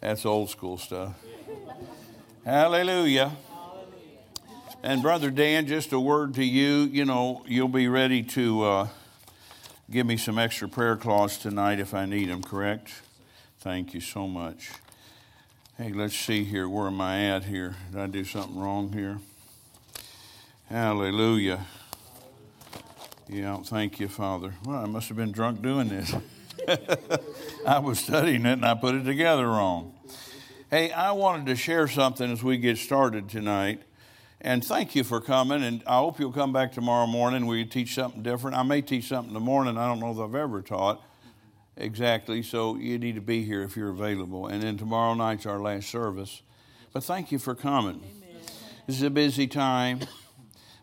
That's old school stuff. Hallelujah. And Brother Dan, just a word to you. You know, you'll be ready to uh, give me some extra prayer cloths tonight if I need them, correct? Thank you so much. Hey, let's see here. Where am I at here? Did I do something wrong here? Hallelujah. Yeah, thank you, Father. Well, I must have been drunk doing this. I was studying it and I put it together wrong. Hey, I wanted to share something as we get started tonight. And thank you for coming. And I hope you'll come back tomorrow morning. We teach something different. I may teach something in the morning. I don't know if I've ever taught exactly. So you need to be here if you're available. And then tomorrow night's our last service. But thank you for coming. Amen. This is a busy time.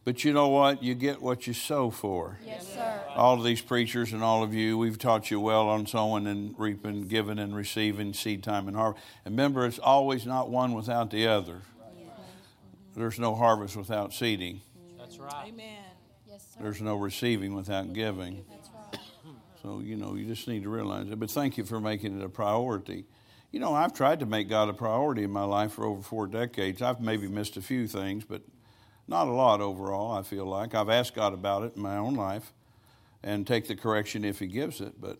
But you know what? You get what you sow for. Yes, sir. All of these preachers and all of you, we've taught you well on sowing and reaping, giving and receiving, seed time and harvest. And remember, it's always not one without the other. There's no harvest without seeding. That's right. Amen. Yes, sir. There's no receiving without giving. That's right. So, you know, you just need to realize it. But thank you for making it a priority. You know, I've tried to make God a priority in my life for over four decades. I've maybe missed a few things, but not a lot overall, I feel like. I've asked God about it in my own life and take the correction if He gives it, but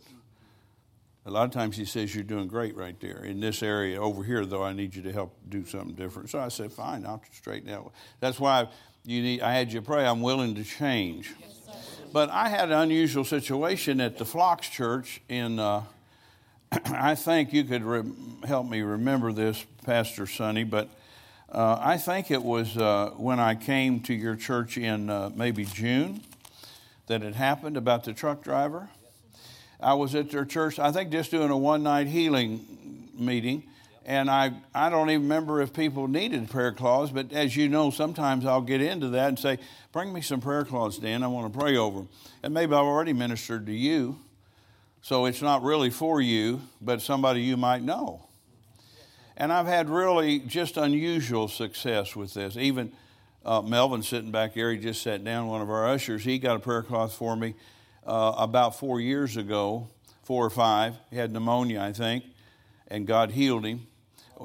a lot of times He says, You're doing great right there. In this area over here, though, I need you to help do something different. So I said, Fine, I'll straighten out. That's why you need, I had you pray, I'm willing to change. But I had an unusual situation at the Flocks Church in. Uh, I think you could re- help me remember this, Pastor Sonny, but uh, I think it was uh, when I came to your church in uh, maybe June that it happened about the truck driver. I was at their church, I think just doing a one night healing meeting. And I, I don't even remember if people needed prayer cloths, but as you know, sometimes I'll get into that and say, Bring me some prayer cloths, Dan. I want to pray over them. And maybe I've already ministered to you. So it's not really for you, but somebody you might know. And I've had really just unusual success with this. Even uh, Melvin sitting back here, he just sat down, one of our ushers, he got a prayer cloth for me uh, about four years ago, four or five. He had pneumonia, I think, and God healed him.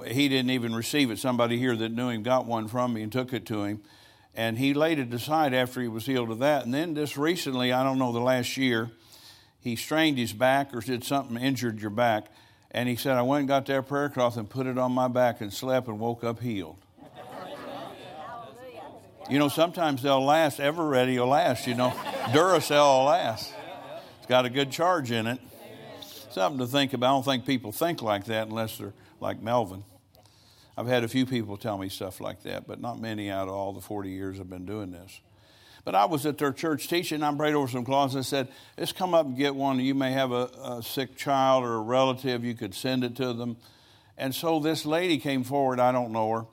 He didn't even receive it. Somebody here that knew him got one from me and took it to him. And he laid it aside after he was healed of that. And then just recently, I don't know, the last year, he strained his back or did something, injured your back and he said, I went and got that prayer cloth and put it on my back and slept and woke up healed. You know, sometimes they'll last. Eveready will last. You know, Duracell will last. It's got a good charge in it. Something to think about. I don't think people think like that unless they're like Melvin. I've had a few people tell me stuff like that, but not many out of all the 40 years I've been doing this. But I was at their church teaching. I prayed over some cloths. I said, "Let's come up and get one. You may have a, a, sick child or a relative. You could send it to them." And so this lady came forward. I don't know her.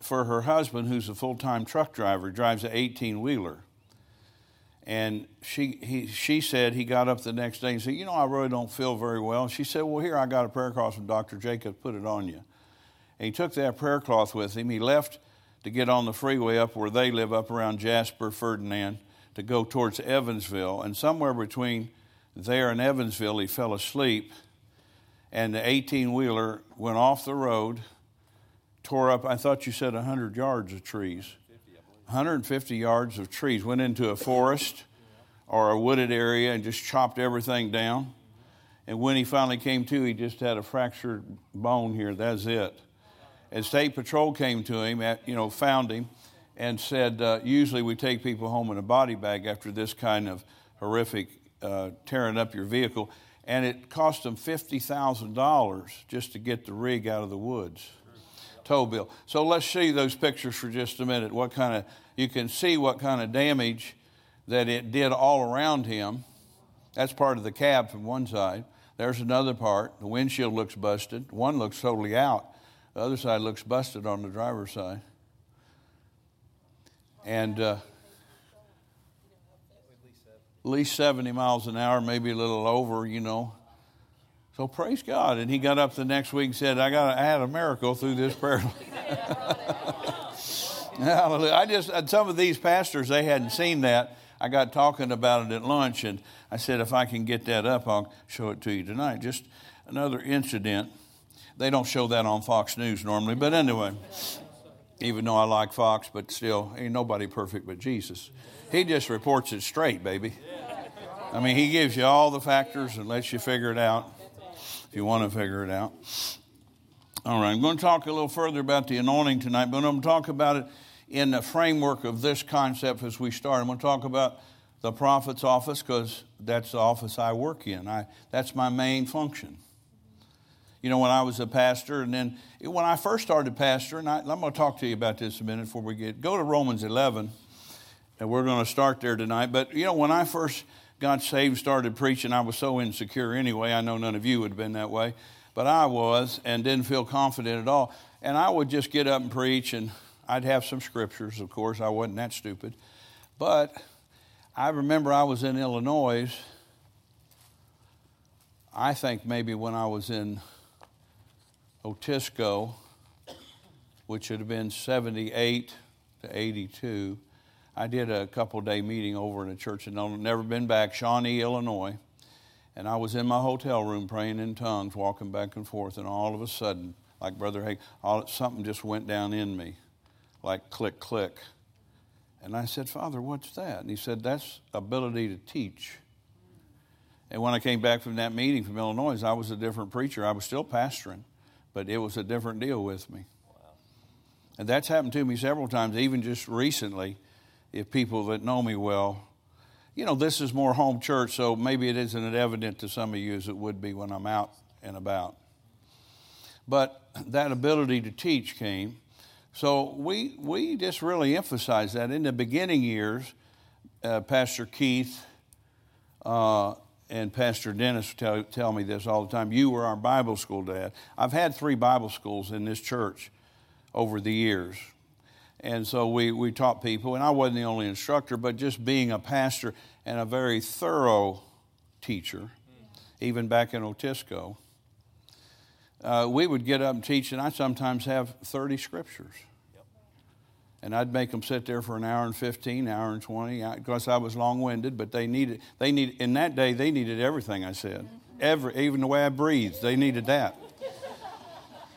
For her husband, who's a full-time truck driver, drives an 18-wheeler. And she he, she said he got up the next day and said, "You know, I really don't feel very well." She said, "Well, here I got a prayer cloth from Dr. Jacob. Put it on you." And he took that prayer cloth with him. He left to get on the freeway up where they live, up around Jasper, Ferdinand, to go towards Evansville. And somewhere between there and Evansville, he fell asleep, and the 18 wheeler went off the road, tore up, I thought you said 100 yards of trees. 150 yards of trees, went into a forest or a wooded area and just chopped everything down. And when he finally came to, he just had a fractured bone here. That's it. And State Patrol came to him, at, you know, found him, and said, uh, usually we take people home in a body bag after this kind of horrific uh, tearing up your vehicle. And it cost them $50,000 just to get the rig out of the woods. Tow bill. So let's see those pictures for just a minute. What kind of, you can see what kind of damage that it did all around him. That's part of the cab from one side. There's another part. The windshield looks busted. One looks totally out. The other side looks busted on the driver's side. And uh, at least 70 miles an hour, maybe a little over, you know. So praise God. And he got up the next week and said, I got I had a miracle through this prayer. Hallelujah. I just some of these pastors they hadn't seen that. I got talking about it at lunch and I said if I can get that up, I'll show it to you tonight. Just another incident They don't show that on Fox News normally, but anyway, even though I like Fox, but still, ain't nobody perfect but Jesus. He just reports it straight, baby. I mean, he gives you all the factors and lets you figure it out if you want to figure it out. All right, I'm going to talk a little further about the anointing tonight, but I'm going to talk about it in the framework of this concept as we start. I'm going to talk about the prophet's office because that's the office I work in. I, that's my main function. You know, when I was a pastor, and then when I first started pastoring, I, I'm going to talk to you about this a minute before we get go to Romans 11, and we're going to start there tonight. But you know, when I first got saved, started preaching, I was so insecure anyway. I know none of you would have been that way, but I was and didn't feel confident at all. And I would just get up and preach, and I'd have some scriptures, of course. I wasn't that stupid. But I remember I was in Illinois, I think maybe when I was in Otisco, which would have been 78 to 82. I did a couple day meeting over in a church in never been back, Shawnee, Illinois. And I was in my hotel room praying in tongues, walking back and forth, and all of a sudden, like Brother Hagin, all, something just went down in me, like click, click. And I said, Father, what's that? And he said, That's ability to teach. And when I came back from that meeting from Illinois, I was a different preacher. I was still pastoring, but it was a different deal with me. And that's happened to me several times, even just recently if people that know me well, you know, this is more home church, so maybe it isn't as evident to some of you as it would be when I'm out and about. But that ability to teach came. So we, we just really emphasize that. In the beginning years, uh, Pastor Keith uh, and Pastor Dennis tell, tell me this all the time. You were our Bible school dad. I've had three Bible schools in this church over the years. And so we, we taught people, and I wasn't the only instructor, but just being a pastor and a very thorough teacher, even back in Otisco, uh, we would get up and teach, and I sometimes have 30 scriptures. And I'd make them sit there for an hour and 15, hour and 20, because I was long winded, but they needed, they needed, in that day, they needed everything I said. Every, even the way I breathed, they needed that.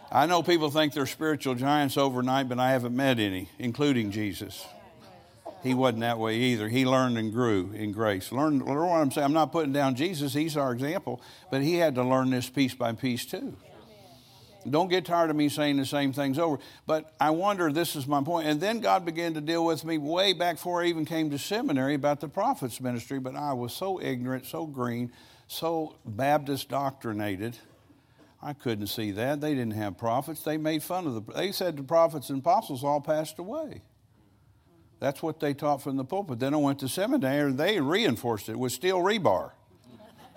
I know people think they're spiritual giants overnight, but I haven't met any, including Jesus. He wasn't that way either. He learned and grew in grace. Learn, learn what I'm saying. I'm not putting down Jesus, he's our example, but he had to learn this piece by piece too. Don't get tired of me saying the same things over. But I wonder, this is my point. And then God began to deal with me way back before I even came to seminary about the prophet's ministry, but I was so ignorant, so green, so Baptist doctrinated I couldn't see that. They didn't have prophets. They made fun of the. They said the prophets and apostles all passed away. That's what they taught from the pulpit. Then I went to seminary and they reinforced it with steel rebar.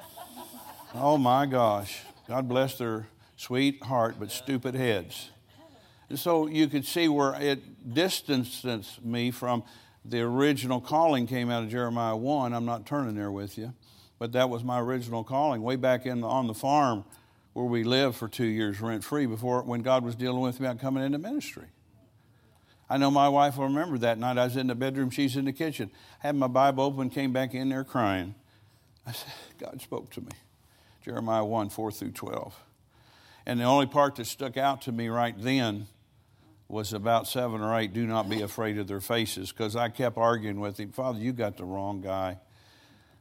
oh my gosh. God bless their sweet heart but stupid heads. And so you could see where it distances me from the original calling came out of Jeremiah 1. I'm not turning there with you, but that was my original calling way back in the, on the farm where we lived for two years rent free before when God was dealing with me about coming into ministry. I know my wife will remember that night. I was in the bedroom, she's in the kitchen. I had my Bible open, came back in there crying. I said, God spoke to me. Jeremiah 1 4 through 12. And the only part that stuck out to me right then was about seven or eight do not be afraid of their faces because I kept arguing with him, Father, you got the wrong guy.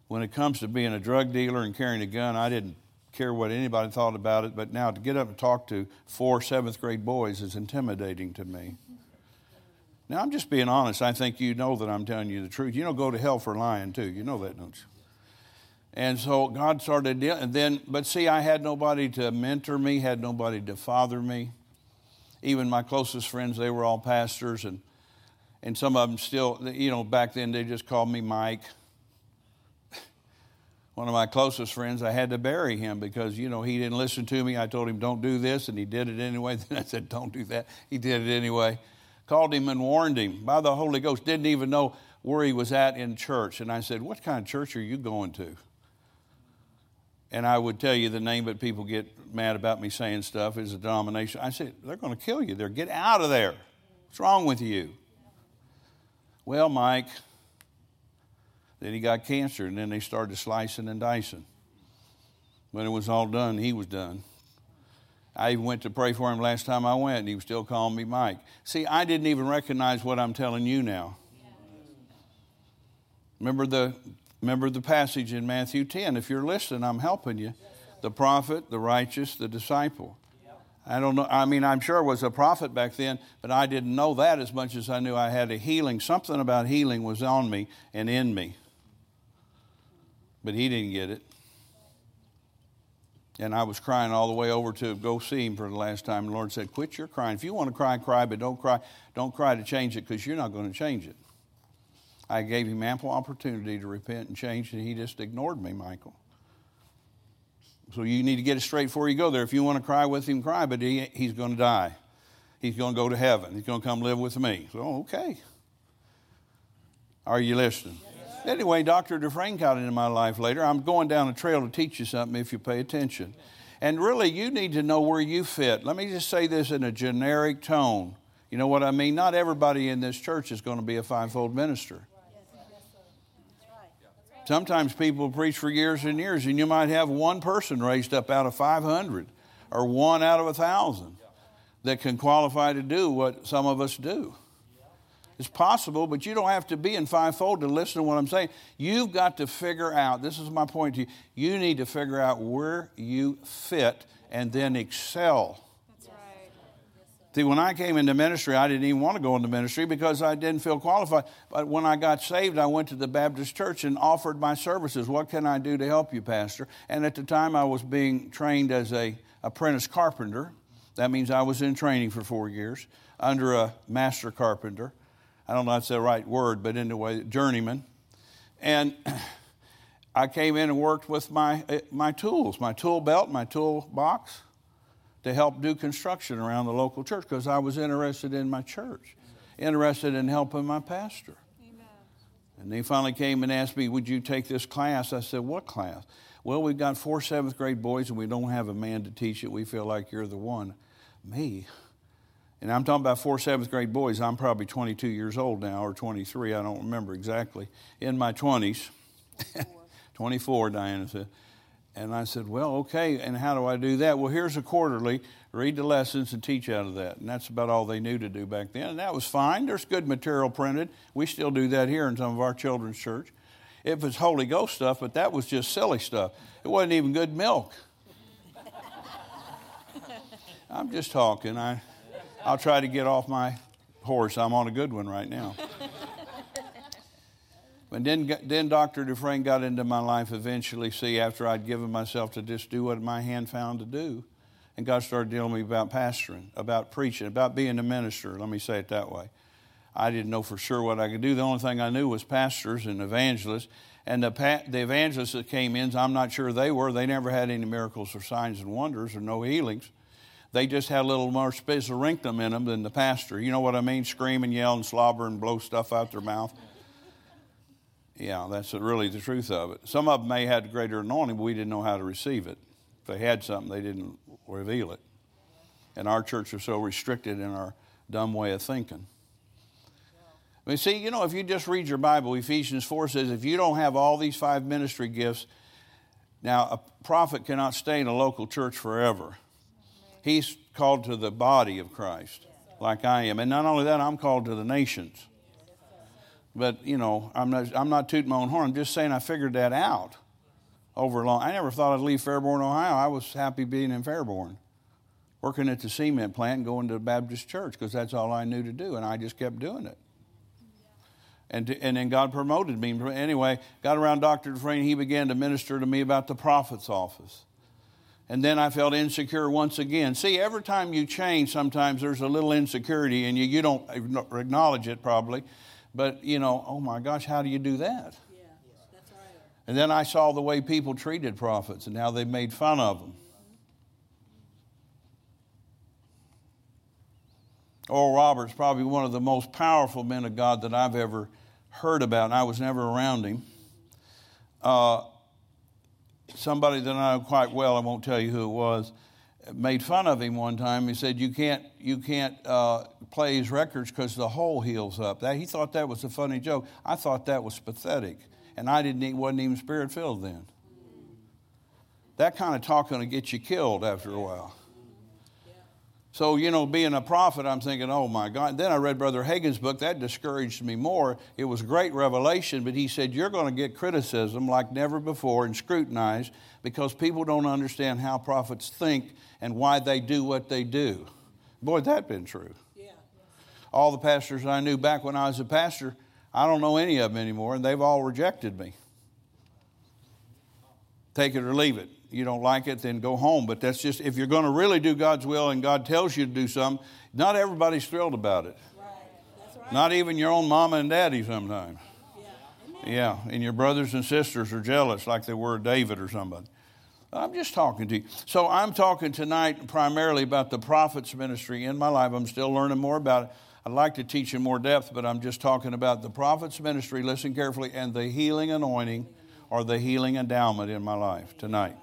When it comes to being a drug dealer and carrying a gun, I didn't care what anybody thought about it, but now to get up and talk to four seventh grade boys is intimidating to me. Now, I'm just being honest. I think you know that I'm telling you the truth. You don't go to hell for lying, too. You know that, don't you? And so God started dealing, and then, but see, I had nobody to mentor me, had nobody to father me. Even my closest friends, they were all pastors, and, and some of them still, you know, back then they just called me Mike one of my closest friends, I had to bury him because, you know, he didn't listen to me. I told him, don't do this, and he did it anyway. Then I said, don't do that. He did it anyway. Called him and warned him by the Holy Ghost. Didn't even know where he was at in church. And I said, what kind of church are you going to? And I would tell you the name, but people get mad about me saying stuff is a denomination. I said, they're going to kill you there. Get out of there. What's wrong with you? Well, Mike, then he got cancer, and then they started slicing and dicing. When it was all done, he was done. I even went to pray for him last time I went, and he was still calling me Mike. See, I didn't even recognize what I'm telling you now. Remember the, remember the passage in Matthew 10. If you're listening, I'm helping you. The prophet, the righteous, the disciple. I don't know. I mean, I'm sure I was a prophet back then, but I didn't know that as much as I knew I had a healing. Something about healing was on me and in me. But he didn't get it. And I was crying all the way over to go see him for the last time. The Lord said, Quit your crying. If you want to cry, cry, but don't cry. Don't cry to change it because you're not going to change it. I gave him ample opportunity to repent and change, and he just ignored me, Michael. So you need to get it straight before you go there. If you want to cry with him, cry, but he, he's going to die. He's going to go to heaven. He's going to come live with me. So, okay. Are you listening? Yes, anyway, Dr. Dufresne got into my life later. I'm going down a trail to teach you something if you pay attention. And really, you need to know where you fit. Let me just say this in a generic tone. You know what I mean? Not everybody in this church is going to be a fivefold minister. Sometimes people preach for years and years, and you might have one person raised up out of 500 or one out of a 1,000 that can qualify to do what some of us do. It's possible, but you don't have to be in fivefold to listen to what I'm saying. You've got to figure out, this is my point to you, you need to figure out where you fit and then excel See, when I came into ministry, I didn't even want to go into ministry because I didn't feel qualified. But when I got saved, I went to the Baptist church and offered my services. What can I do to help you, Pastor? And at the time, I was being trained as a apprentice carpenter. That means I was in training for four years under a master carpenter. I don't know if that's the right word, but anyway, journeyman. And I came in and worked with my, eh, my tools, my tool belt, my tool box to help do construction around the local church because I was interested in my church, interested in helping my pastor. Amen. And they finally came and asked me, Would you take this class? I said, What class? Well, we've got four seventh grade boys and we don't have a man to teach it. We feel like you're the one. Me? And I'm talking about four seventh grade boys. I'm probably 22 years old now or 23. I don't remember exactly. In my 20s. 24, Diana said. And I said, Well, okay, and how do I do that? Well, here's a quarterly, read the lessons and teach out of that. And that's about all they knew to do back then. And that was fine. There's good material printed. We still do that here in some of our children's church. It was Holy Ghost stuff, but that was just silly stuff. It wasn't even good milk. I'm just talking. I, I'll try to get off my horse. I'm on a good one right now. But then, then Dr. Dufresne got into my life eventually, see, after I'd given myself to just do what my hand found to do. And God started dealing with me about pastoring, about preaching, about being a minister. Let me say it that way. I didn't know for sure what I could do. The only thing I knew was pastors and evangelists. And the, the evangelists that came in, I'm not sure they were. They never had any miracles or signs and wonders or no healings. They just had a little more spizzarinkum in them than the pastor. You know what I mean? Scream and yell and slobber and blow stuff out their mouth. Yeah, that's really the truth of it. Some of them may have had greater anointing, but we didn't know how to receive it. If they had something, they didn't reveal it. And our church was so restricted in our dumb way of thinking. I mean, see, you know, if you just read your Bible, Ephesians 4 says if you don't have all these five ministry gifts, now a prophet cannot stay in a local church forever. He's called to the body of Christ, like I am. And not only that, I'm called to the nations. But, you know, I'm not, I'm not tooting my own horn. I'm just saying I figured that out over long. I never thought I'd leave Fairborn, Ohio. I was happy being in Fairborn, working at the cement plant, and going to the Baptist church because that's all I knew to do, and I just kept doing it. And, to, and then God promoted me. Anyway, got around Dr. Dufresne. He began to minister to me about the prophet's office. And then I felt insecure once again. See, every time you change, sometimes there's a little insecurity, and you, you don't acknowledge it probably. But, you know, oh my gosh, how do you do that? Yeah, that's right. And then I saw the way people treated prophets and how they made fun of them. Oral Roberts, probably one of the most powerful men of God that I've ever heard about, and I was never around him. Uh, somebody that I know quite well, I won't tell you who it was, made fun of him one time. He said, "You can't, you can't uh, play his records because the hole heals up." That he thought that was a funny joke. I thought that was pathetic, and I didn't wasn't even spirit filled then. That kind of talk going to get you killed after a while. So, you know, being a prophet, I'm thinking, oh my God. Then I read Brother Hagin's book. That discouraged me more. It was great revelation, but he said, you're going to get criticism like never before and scrutinized because people don't understand how prophets think and why they do what they do. Boy, that been true. Yeah. All the pastors I knew back when I was a pastor, I don't know any of them anymore, and they've all rejected me. Take it or leave it you don't like it, then go home. But that's just, if you're going to really do God's will and God tells you to do something, not everybody's thrilled about it. Right. Right. Not even your own mama and daddy sometimes. Yeah. and your brothers and sisters are jealous like they were David or somebody. I'm just talking to you. So I'm talking tonight primarily about the prophet's ministry in my life. I'm still learning more about it. I'd like to teach in more depth, but I'm just talking about the prophet's ministry, listen carefully, and the healing anointing or the healing endowment in my life tonight.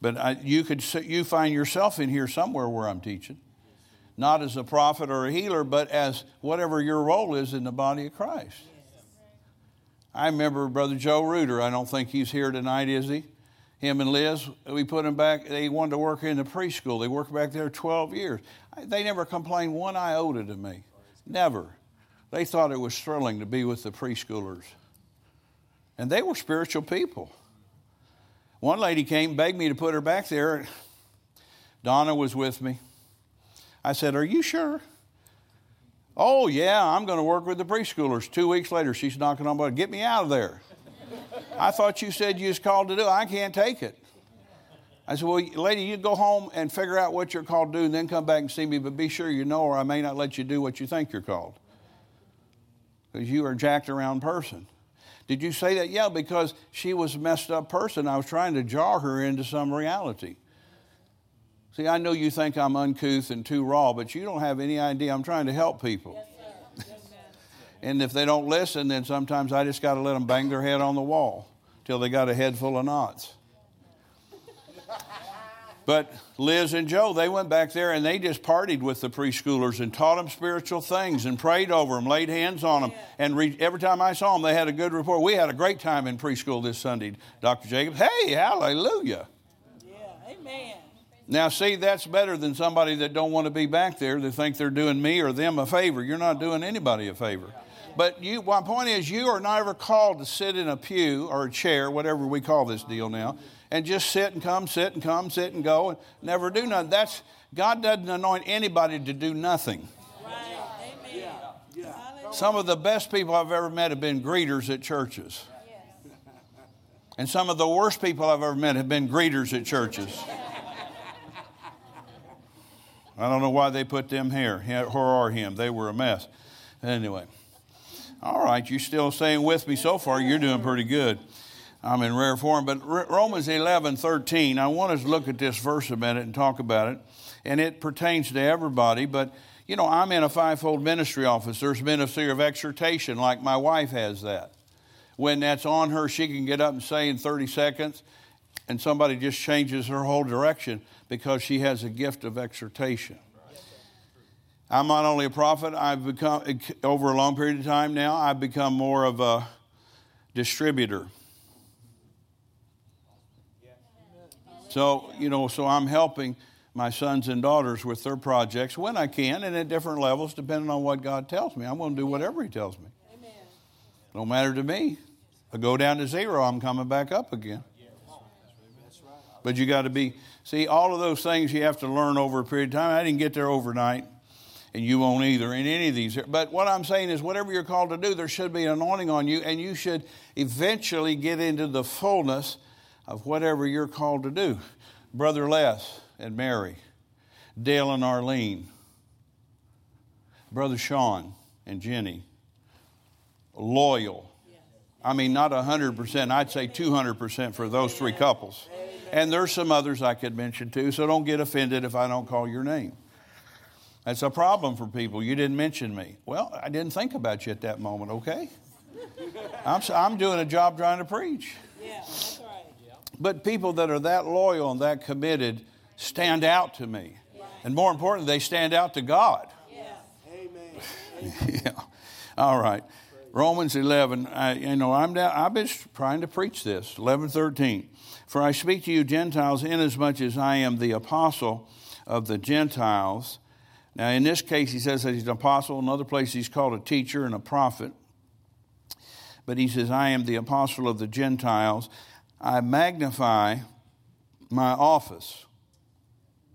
But I, you could you find yourself in here somewhere where I'm teaching, not as a prophet or a healer, but as whatever your role is in the body of Christ. I remember Brother Joe Reuter. I don't think he's here tonight, is he? Him and Liz, we put them back. They wanted to work in the preschool. They worked back there 12 years. They never complained one iota to me. Never. They thought it was thrilling to be with the preschoolers. And they were spiritual people. One lady came, begged me to put her back there. Donna was with me. I said, Are you sure? Oh, yeah, I'm going to work with the preschoolers. Two weeks later, she's knocking on my door. Get me out of there. I thought you said you was called to do. I can't take it. I said, Well, lady, you go home and figure out what you're called to do and then come back and see me, but be sure you know, or I may not let you do what you think you're called. Because you are a jacked around person. Did you say that? Yeah, because she was a messed up person. I was trying to jar her into some reality. See, I know you think I'm uncouth and too raw, but you don't have any idea. I'm trying to help people. Yes, and if they don't listen, then sometimes I just got to let them bang their head on the wall till they got a head full of knots. But Liz and Joe, they went back there and they just partied with the preschoolers and taught them spiritual things and prayed over them, laid hands on them. And re- every time I saw them, they had a good report. We had a great time in preschool this Sunday, Dr. Jacobs. Hey, hallelujah. Yeah, amen. Now, see, that's better than somebody that don't want to be back there. They think they're doing me or them a favor. You're not doing anybody a favor. But you, my point is, you are never called to sit in a pew or a chair, whatever we call this deal now and just sit and come, sit and come, sit and go, and never do nothing. That's God doesn't anoint anybody to do nothing. Some of the best people I've ever met have been greeters at churches. And some of the worst people I've ever met have been greeters at churches. I don't know why they put them here, her or him. They were a mess. Anyway. All right, you're still staying with me so far. You're doing pretty good. I'm in rare form. But Romans 11, 13, I want us to look at this verse a minute and talk about it. And it pertains to everybody. But, you know, I'm in a fivefold ministry office. There's ministry of exhortation, like my wife has that. When that's on her, she can get up and say in 30 seconds, and somebody just changes her whole direction because she has a gift of exhortation. I'm not only a prophet, I've become, over a long period of time now, I've become more of a distributor. So, you know, so I'm helping my sons and daughters with their projects when I can and at different levels, depending on what God tells me. I'm going to do whatever He tells me. Amen. No matter to me. I go down to zero, I'm coming back up again. But you got to be, see, all of those things you have to learn over a period of time. I didn't get there overnight, and you won't either in any of these. But what I'm saying is, whatever you're called to do, there should be an anointing on you, and you should eventually get into the fullness of whatever you're called to do. Brother Les and Mary, Dale and Arlene, Brother Sean and Jenny, loyal. I mean, not 100%, I'd say 200% for those three couples. And there's some others I could mention too, so don't get offended if I don't call your name. That's a problem for people. You didn't mention me. Well, I didn't think about you at that moment, okay? I'm, I'm doing a job trying to preach. Yeah. that's right. But people that are that loyal and that committed stand out to me. And more importantly, they stand out to God. Yeah. Amen. yeah. All right. Romans 11, I, you know, I'm down, I've been trying to preach this. 11, 13. For I speak to you Gentiles inasmuch as I am the apostle of the Gentiles. Now, in this case, he says that he's an apostle. In other places, he's called a teacher and a prophet. But he says, I am the apostle of the Gentiles. I magnify my office.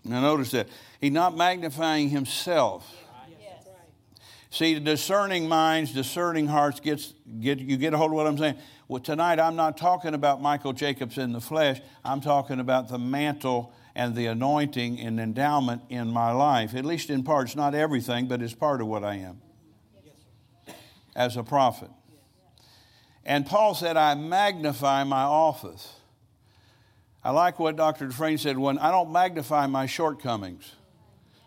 Now, notice that. He's not magnifying himself. See, discerning minds, discerning hearts gets get you get a hold of what I'm saying. Well, tonight I'm not talking about Michael Jacobs in the flesh. I'm talking about the mantle and the anointing and endowment in my life, at least in part. It's not everything, but it's part of what I am as a prophet. And Paul said, I magnify my office. I like what Dr. Dufresne said when I don't magnify my shortcomings.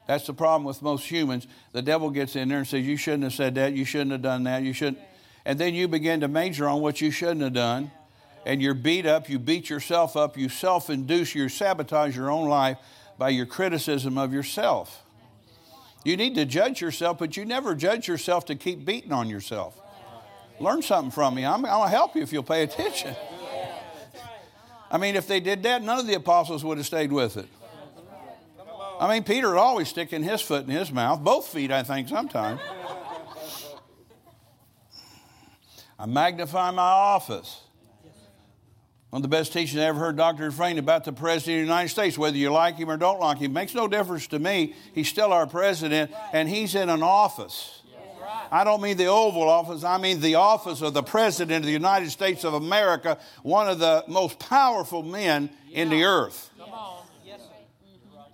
That's the problem with most humans. The devil gets in there and says, You shouldn't have said that, you shouldn't have done that, you shouldn't. And then you begin to major on what you shouldn't have done. And you're beat up, you beat yourself up, you self induce, you sabotage your own life by your criticism of yourself. You need to judge yourself, but you never judge yourself to keep beating on yourself. Learn something from me. I'm, I'll help you if you'll pay attention. I mean, if they did that, none of the apostles would have stayed with it. I mean, Peter would always sticking his foot in his mouth, both feet, I think, sometimes. I magnify my office. One of the best teachings I ever heard Dr. Dufresne about the President of the United States, whether you like him or don't like him, makes no difference to me. He's still our president, and he's in an office. I don't mean the Oval Office, I mean the office of the President of the United States of America, one of the most powerful men in the earth.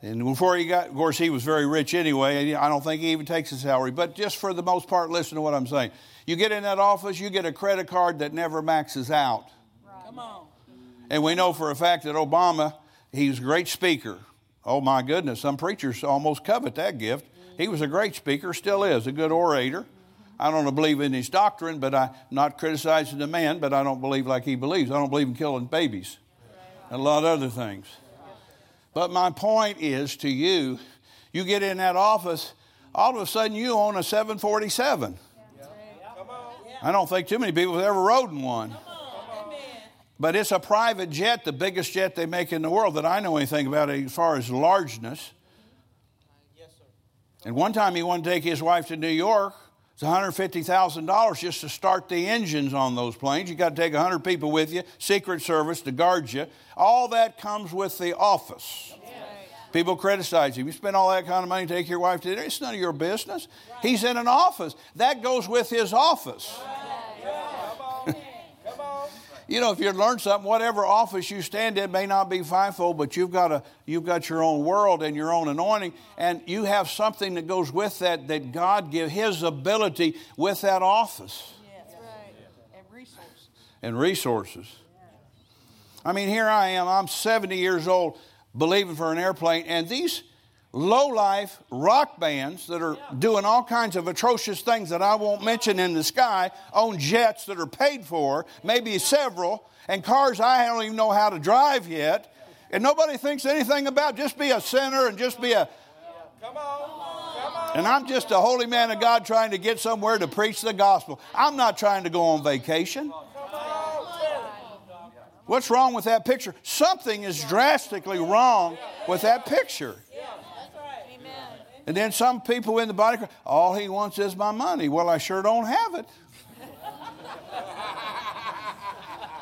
And before he got, of course, he was very rich anyway. I don't think he even takes a salary. But just for the most part, listen to what I'm saying. You get in that office, you get a credit card that never maxes out. Right. Come on. And we know for a fact that Obama, he's a great speaker. Oh my goodness, some preachers almost covet that gift. He was a great speaker, still is, a good orator. I don't believe in his doctrine, but I'm not criticizing the man, but I don't believe like he believes. I don't believe in killing babies and a lot of other things. But my point is to you, you get in that office, all of a sudden you own a 747. I don't think too many people have ever rode in one. But it's a private jet, the biggest jet they make in the world that I know anything about as far as largeness. And one time he wanted to take his wife to New York. It's $150,000 just to start the engines on those planes. You got to take 100 people with you, Secret Service to guard you. All that comes with the office. People criticize you. You spend all that kind of money to take your wife to dinner. It's none of your business. He's in an office. That goes with his office. You know, if you learn something, whatever office you stand in may not be fivefold, but you've got a you've got your own world and your own anointing, and you have something that goes with that that God give His ability with that office. Yes, right. And resources. And resources. I mean, here I am. I'm 70 years old, believing for an airplane, and these low life rock bands that are doing all kinds of atrocious things that I won't mention in the sky own jets that are paid for, maybe several, and cars I don't even know how to drive yet. And nobody thinks anything about just be a sinner and just be a. Come on. Come on. And I'm just a holy man of God trying to get somewhere to preach the gospel. I'm not trying to go on vacation. What's wrong with that picture? Something is drastically wrong with that picture. And then some people in the body, all he wants is my money. Well, I sure don't have it.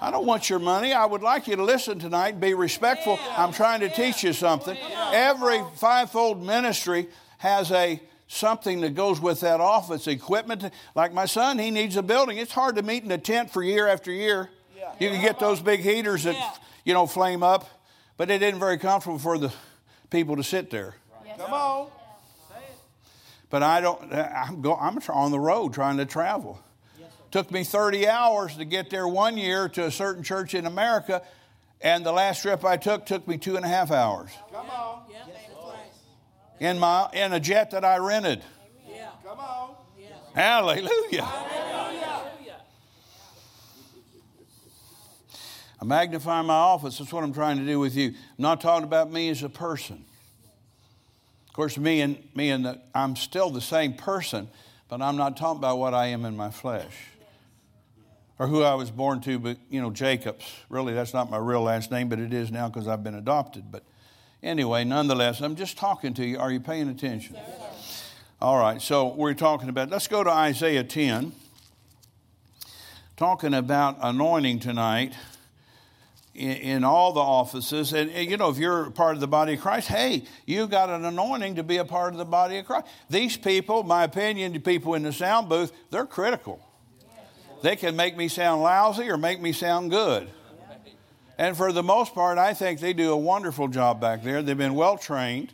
I don't want your money. I would like you to listen tonight and be respectful. I'm trying to teach you something. Every fivefold ministry has a something that goes with that office equipment. Like my son, he needs a building. It's hard to meet in a tent for year after year. You can get those big heaters that you know flame up, but it isn't very comfortable for the people to sit there. Come on. But I don't, uh, I'm, go, I'm on the road trying to travel. Yes, Took me 30 hours to get there one year to a certain church in America, and the last trip I took took me two and a half hours. Come on. In, my, in a jet that I rented. Yeah. Come on. Hallelujah. Hallelujah. I magnify my office. That's what I'm trying to do with you. I'm not talking about me as a person. Of course, me and me and the, I'm still the same person, but I'm not talking about what I am in my flesh or who I was born to. But you know, Jacobs. Really, that's not my real last name, but it is now because I've been adopted. But Anyway, nonetheless, I'm just talking to you. Are you paying attention? All right, so we're talking about, let's go to Isaiah 10. Talking about anointing tonight in, in all the offices. And, and, you know, if you're part of the body of Christ, hey, you've got an anointing to be a part of the body of Christ. These people, my opinion, the people in the sound booth, they're critical. They can make me sound lousy or make me sound good. And for the most part, I think they do a wonderful job back there. They've been well trained.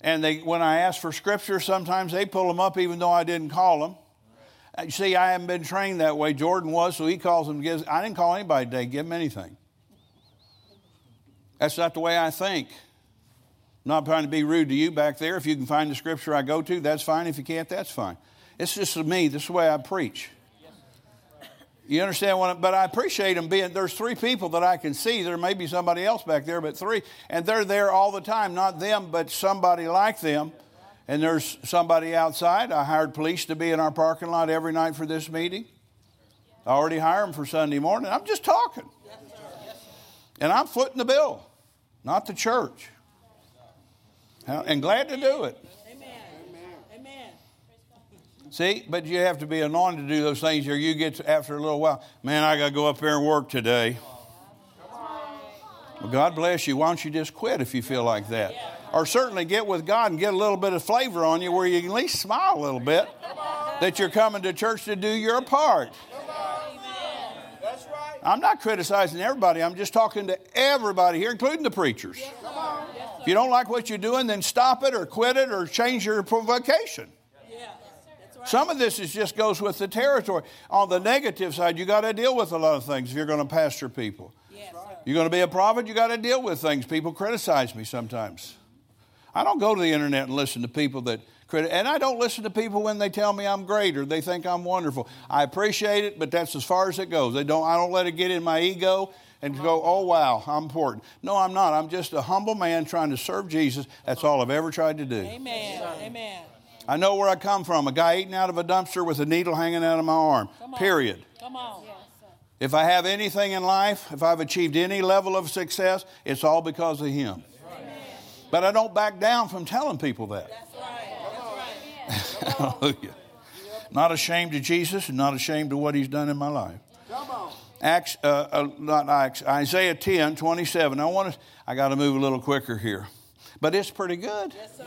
And they, when I ask for scripture, sometimes they pull them up even though I didn't call them. Uh, you see, I haven't been trained that way. Jordan was, so he calls them. Gives. I didn't call anybody today, give them anything. That's not the way I think. I'm not trying to be rude to you back there. If you can find the scripture I go to, that's fine. If you can't, that's fine. It's just me. This is the way I preach. You understand what? I, but I appreciate them being. There's three people that I can see. There may be somebody else back there, but three, and they're there all the time. Not them, but somebody like them. And there's somebody outside. I hired police to be in our parking lot every night for this meeting. I already hired them for Sunday morning. I'm just talking, and I'm footing the bill, not the church. And glad to do it. See, but you have to be anointed to do those things, or you get to, after a little while, man, I got to go up there and work today. Well, God bless you. Why don't you just quit if you feel like that? Or certainly get with God and get a little bit of flavor on you where you can at least smile a little bit that you're coming to church to do your part. I'm not criticizing everybody. I'm just talking to everybody here, including the preachers. If you don't like what you're doing, then stop it or quit it or change your vocation. Some of this is just goes with the territory. On the negative side, you got to deal with a lot of things if you're going to pastor people. Yes, you're going to be a prophet, you got to deal with things. People criticize me sometimes. I don't go to the internet and listen to people that criticize, and I don't listen to people when they tell me I'm great or they think I'm wonderful. I appreciate it, but that's as far as it goes. They don't. I don't let it get in my ego and go, uh-huh. oh wow, I'm important. No, I'm not. I'm just a humble man trying to serve Jesus. That's all I've ever tried to do. Amen. Amen. I know where I come from. A guy eating out of a dumpster with a needle hanging out of my arm. Period. Come on. If I have anything in life, if I've achieved any level of success, it's all because of him. But I don't back down from telling people that. Hallelujah. Not ashamed of Jesus and not ashamed of what he's done in my life. Acts, uh, uh, not Acts, Isaiah 10, 27. I want to, I got to move a little quicker here. But it's pretty good. Yes, sir.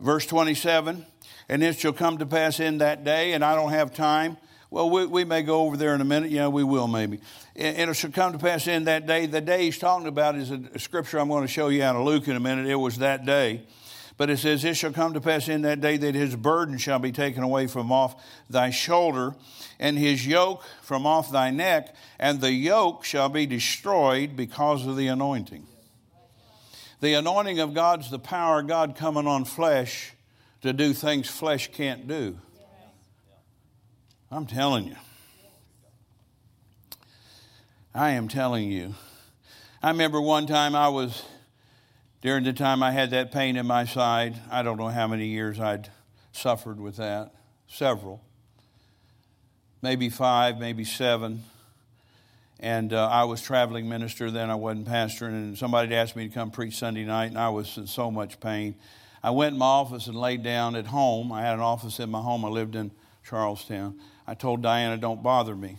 Verse 27 And it shall come to pass in that day, and I don't have time. Well, we, we may go over there in a minute. Yeah, we will maybe. And it shall come to pass in that day. The day he's talking about is a, a scripture I'm going to show you out of Luke in a minute. It was that day. But it says, It shall come to pass in that day that his burden shall be taken away from off thy shoulder, and his yoke from off thy neck, and the yoke shall be destroyed because of the anointing. The anointing of God's the power of God coming on flesh to do things flesh can't do. I'm telling you. I am telling you. I remember one time I was, during the time I had that pain in my side, I don't know how many years I'd suffered with that, several, maybe five, maybe seven. And uh, I was traveling minister then, I wasn't pastoring, and somebody asked me to come preach Sunday night, and I was in so much pain. I went in my office and laid down at home. I had an office in my home. I lived in Charlestown. I told Diana, don't bother me.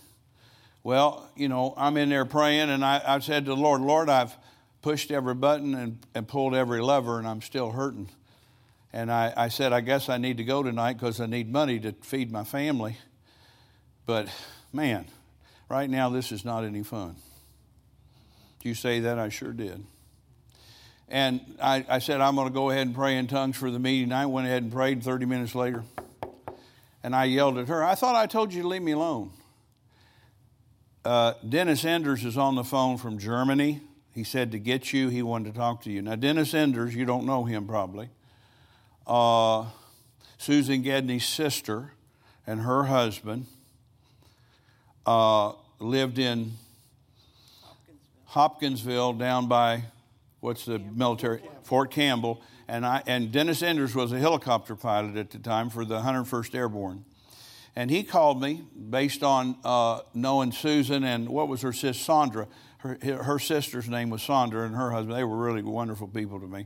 Well, you know, I'm in there praying, and I, I said to the Lord, Lord, I've pushed every button and, and pulled every lever, and I'm still hurting. And I, I said, I guess I need to go tonight because I need money to feed my family. But man, Right now, this is not any fun. You say that? I sure did. And I, I said, I'm going to go ahead and pray in tongues for the meeting. I went ahead and prayed 30 minutes later. And I yelled at her, I thought I told you to leave me alone. Uh, Dennis Enders is on the phone from Germany. He said to get you, he wanted to talk to you. Now, Dennis Enders, you don't know him probably. Uh, Susan Gedney's sister and her husband uh, lived in Hopkinsville. Hopkinsville. down by what's the Campbell. military Fort Campbell, and I and Dennis Enders was a helicopter pilot at the time for the 101st Airborne, and he called me based on uh, knowing Susan and what was her sister Sandra. Her, her sister's name was Sandra, and her husband. They were really wonderful people to me.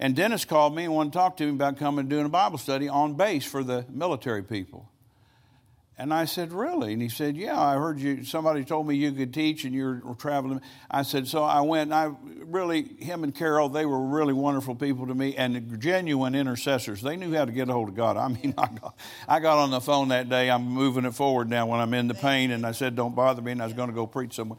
And Dennis called me and wanted to talk to me about coming and doing a Bible study on base for the military people. And I said, Really? And he said, Yeah, I heard you, somebody told me you could teach and you're traveling. I said, So I went, and I really, him and Carol, they were really wonderful people to me and genuine intercessors. They knew how to get a hold of God. I mean, I got, I got on the phone that day. I'm moving it forward now when I'm in the pain, and I said, Don't bother me, and I was going to go preach somewhere.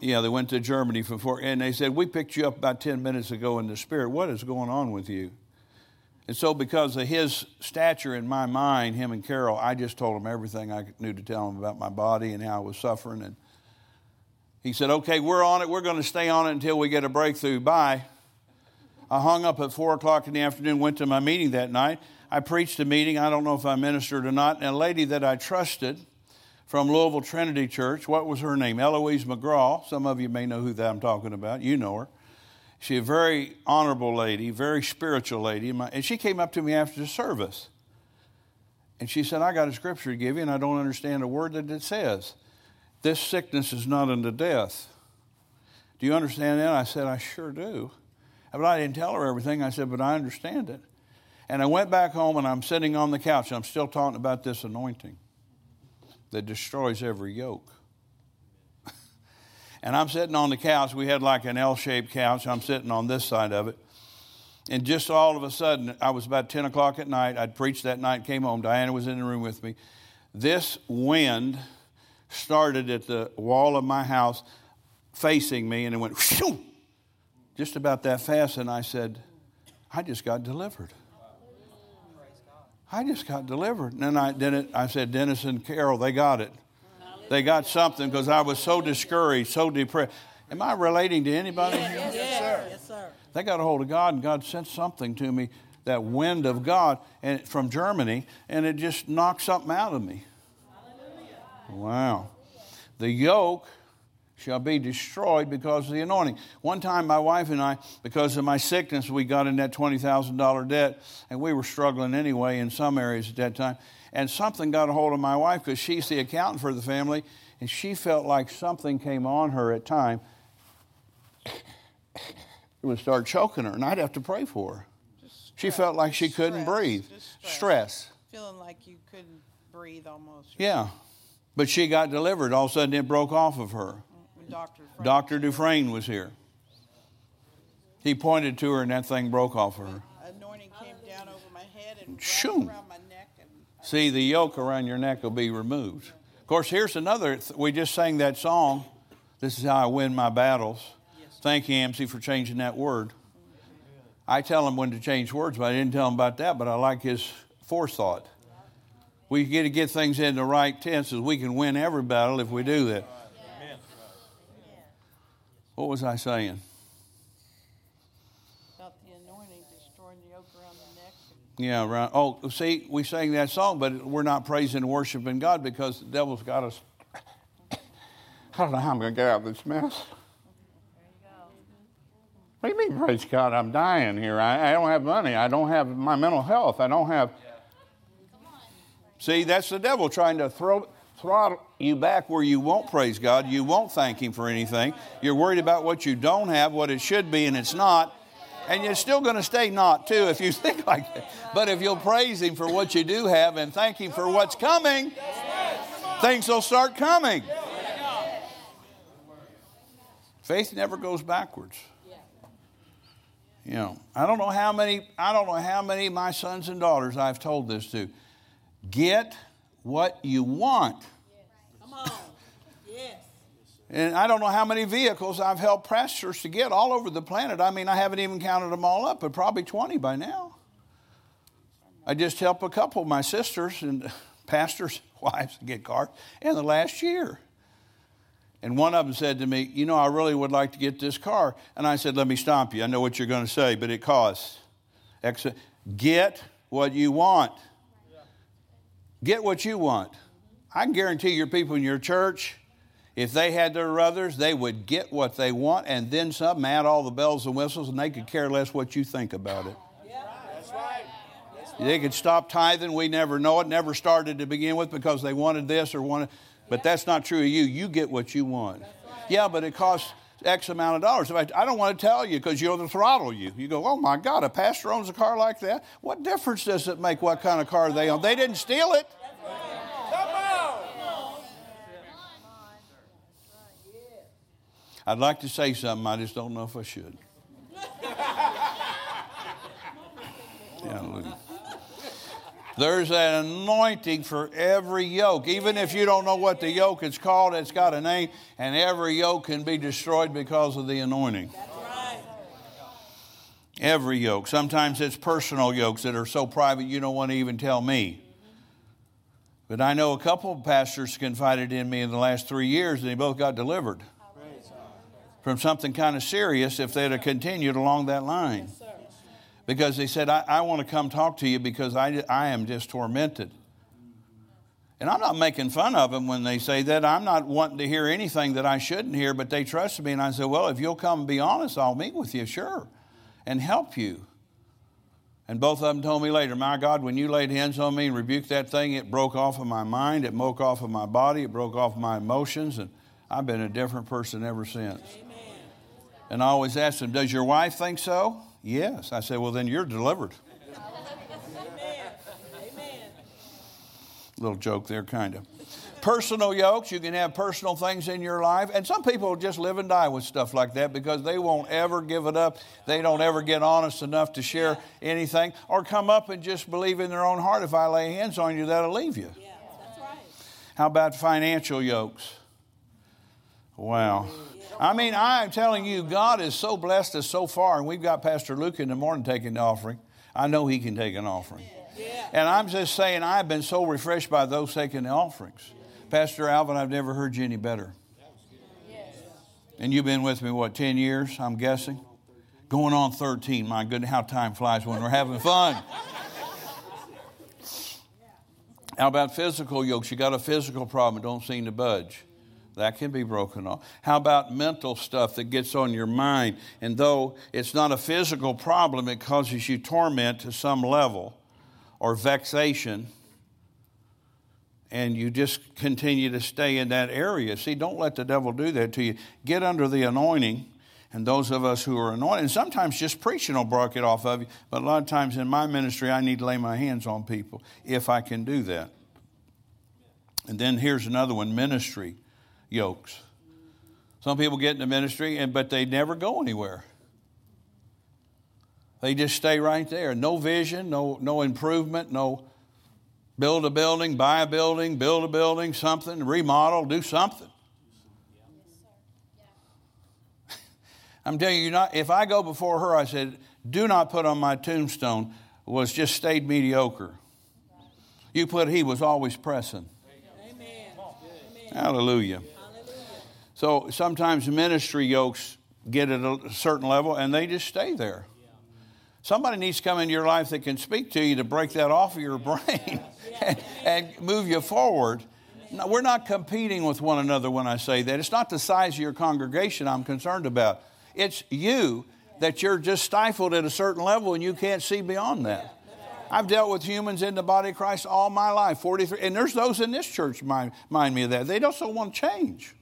Yeah, they went to Germany from Fort, and they said, We picked you up about 10 minutes ago in the spirit. What is going on with you? And so, because of his stature in my mind, him and Carol, I just told him everything I knew to tell him about my body and how I was suffering. And he said, Okay, we're on it. We're going to stay on it until we get a breakthrough. Bye. I hung up at 4 o'clock in the afternoon, went to my meeting that night. I preached a meeting. I don't know if I ministered or not. And a lady that I trusted from Louisville Trinity Church, what was her name? Eloise McGraw. Some of you may know who that I'm talking about. You know her. She's a very honorable lady, very spiritual lady. And she came up to me after the service. And she said, I got a scripture to give you, and I don't understand a word that it says. This sickness is not unto death. Do you understand that? I said, I sure do. But I didn't tell her everything. I said, but I understand it. And I went back home and I'm sitting on the couch. And I'm still talking about this anointing that destroys every yoke. And I'm sitting on the couch. We had like an L shaped couch. I'm sitting on this side of it. And just all of a sudden, I was about 10 o'clock at night. I'd preached that night, came home. Diana was in the room with me. This wind started at the wall of my house facing me and it went just about that fast. And I said, I just got delivered. I just got delivered. And then I, then it, I said, Dennis and Carol, they got it. They got something because I was so discouraged, so depressed. Am I relating to anybody here? Yes, yes, sir. Yes, sir. They got a hold of God, and God sent something to me, that wind of God and from Germany, and it just knocked something out of me. Wow. The yoke shall be destroyed because of the anointing. One time, my wife and I, because of my sickness, we got in that $20,000 debt, and we were struggling anyway in some areas at that time and something got a hold of my wife because she's the accountant for the family, and she felt like something came on her at time. It would start choking her, and I'd have to pray for her. She felt like she couldn't Stress. breathe. Just Stress. Feeling like you couldn't breathe almost. Yeah. But she got delivered. All of a sudden, it broke off of her. Dr. Dufresne was here. He pointed to her, and that thing broke off of her. anointing came down over my head and Shoo. around my neck. And See, the yoke around your neck will be removed. Of course, here's another. We just sang that song. This is how I win my battles. Thank you, MC, for changing that word. I tell him when to change words, but I didn't tell him about that. But I like his forethought. We get to get things in the right tenses. We can win every battle if we do that. What was I saying? felt the anointing destroying the yoke around the neck. Yeah, right. Oh, see, we sang that song, but we're not praising and worshiping God because the devil's got us. I don't know how I'm going to get out of this mess. What do you mean, praise God? I'm dying here. I, I don't have money. I don't have my mental health. I don't have. See, that's the devil trying to throw throttle you back where you won't praise God. You won't thank Him for anything. You're worried about what you don't have, what it should be, and it's not. And you're still going to stay not too if you think like that. But if you'll praise Him for what you do have and thank Him for what's coming, things will start coming. Faith never goes backwards. You know, I don't know how many I don't know how many my sons and daughters I've told this to. Get what you want. And I don't know how many vehicles I've helped pastors to get all over the planet. I mean, I haven't even counted them all up, but probably 20 by now. I just helped a couple of my sisters and pastors' wives get cars in the last year. And one of them said to me, You know, I really would like to get this car. And I said, Let me stop you. I know what you're going to say, but it costs. Get what you want. Get what you want. I can guarantee your people in your church, if they had their ruthers, they would get what they want and then some, add all the bells and whistles, and they could care less what you think about it. That's right. They could stop tithing. We never know it. Never started to begin with because they wanted this or wanted. But that's not true of you. You get what you want. Yeah, but it costs X amount of dollars. I, I don't want to tell you because you'll throttle you. You go, oh my God, a pastor owns a car like that? What difference does it make what kind of car they own? They didn't steal it. I'd like to say something, I just don't know if I should. Hallelujah. There's an anointing for every yoke. Even if you don't know what the yoke is called, it's got a name, and every yoke can be destroyed because of the anointing. Every yoke. Sometimes it's personal yokes that are so private you don't want to even tell me. But I know a couple of pastors confided in me in the last three years, and they both got delivered from something kind of serious if they'd have continued along that line because they said, I, I want to come talk to you because I, I am just tormented. And I'm not making fun of them when they say that. I'm not wanting to hear anything that I shouldn't hear, but they trusted me. And I said, Well, if you'll come and be honest, I'll meet with you, sure, and help you. And both of them told me later, My God, when you laid hands on me and rebuked that thing, it broke off of my mind, it broke off of my body, it broke off of my emotions, and I've been a different person ever since. Amen. And I always ask them, Does your wife think so? Yes. I said, Well, then you're delivered. Little joke there, kind of. Personal yokes, you can have personal things in your life. And some people just live and die with stuff like that because they won't ever give it up. They don't ever get honest enough to share anything or come up and just believe in their own heart if I lay hands on you, that'll leave you. Yeah, that's right. How about financial yokes? Wow. I mean, I'm telling you, God has so blessed us so far, and we've got Pastor Luke in the morning taking the offering. I know he can take an offering. Yeah. And I'm just saying, I've been so refreshed by those taking the offerings. Pastor Alvin, I've never heard you any better. And you've been with me, what, 10 years, I'm guessing? Going on 13. My goodness, how time flies when we're having fun. How about physical yokes? You got a physical problem, don't seem to budge. That can be broken off. How about mental stuff that gets on your mind? And though it's not a physical problem, it causes you torment to some level or vexation, and you just continue to stay in that area. See, don't let the devil do that to you. Get under the anointing. And those of us who are anointed, and sometimes just preaching will break it off of you, but a lot of times in my ministry, I need to lay my hands on people if I can do that. And then here's another one ministry yokes. Some people get into ministry, and, but they never go anywhere. They just stay right there. No vision, no, no improvement, no build a building, buy a building, build a building, something, remodel, do something. I'm telling you, not, if I go before her, I said, do not put on my tombstone was just stayed mediocre. You put he was always pressing. Amen. Hallelujah. So sometimes ministry yokes get at a certain level and they just stay there. Somebody needs to come into your life that can speak to you to break that off of your brain and, and move you forward. No, we're not competing with one another when I say that. It's not the size of your congregation I'm concerned about. It's you that you're just stifled at a certain level and you can't see beyond that. I've dealt with humans in the body of Christ all my life, 43, and there's those in this church mind, mind me of that. They also want change.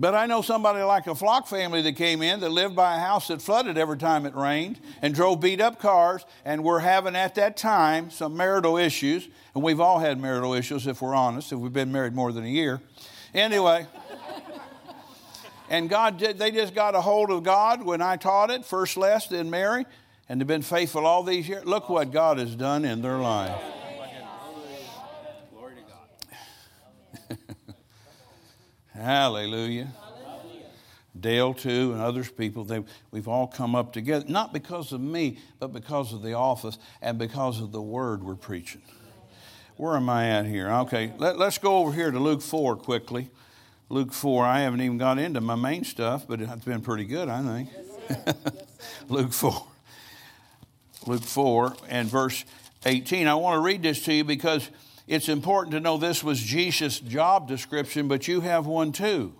But I know somebody like a flock family that came in that lived by a house that flooded every time it rained and drove beat up cars and were having at that time some marital issues. And we've all had marital issues if we're honest, if we've been married more than a year. Anyway. and God they just got a hold of God when I taught it, first Les, then Mary, and they've been faithful all these years. Look what God has done in their life. Hallelujah. Hallelujah. Dale, too, and others people, they, we've all come up together, not because of me, but because of the office and because of the word we're preaching. Where am I at here? Okay, let, us go over here to Luke 4 quickly. Luke 4, I haven't even got into my main stuff, but it's been pretty good, I think. Yes, Luke 4. Luke 4 and verse 18. I want to read this to you because it's important to know this was Jesus' job description, but you have one too.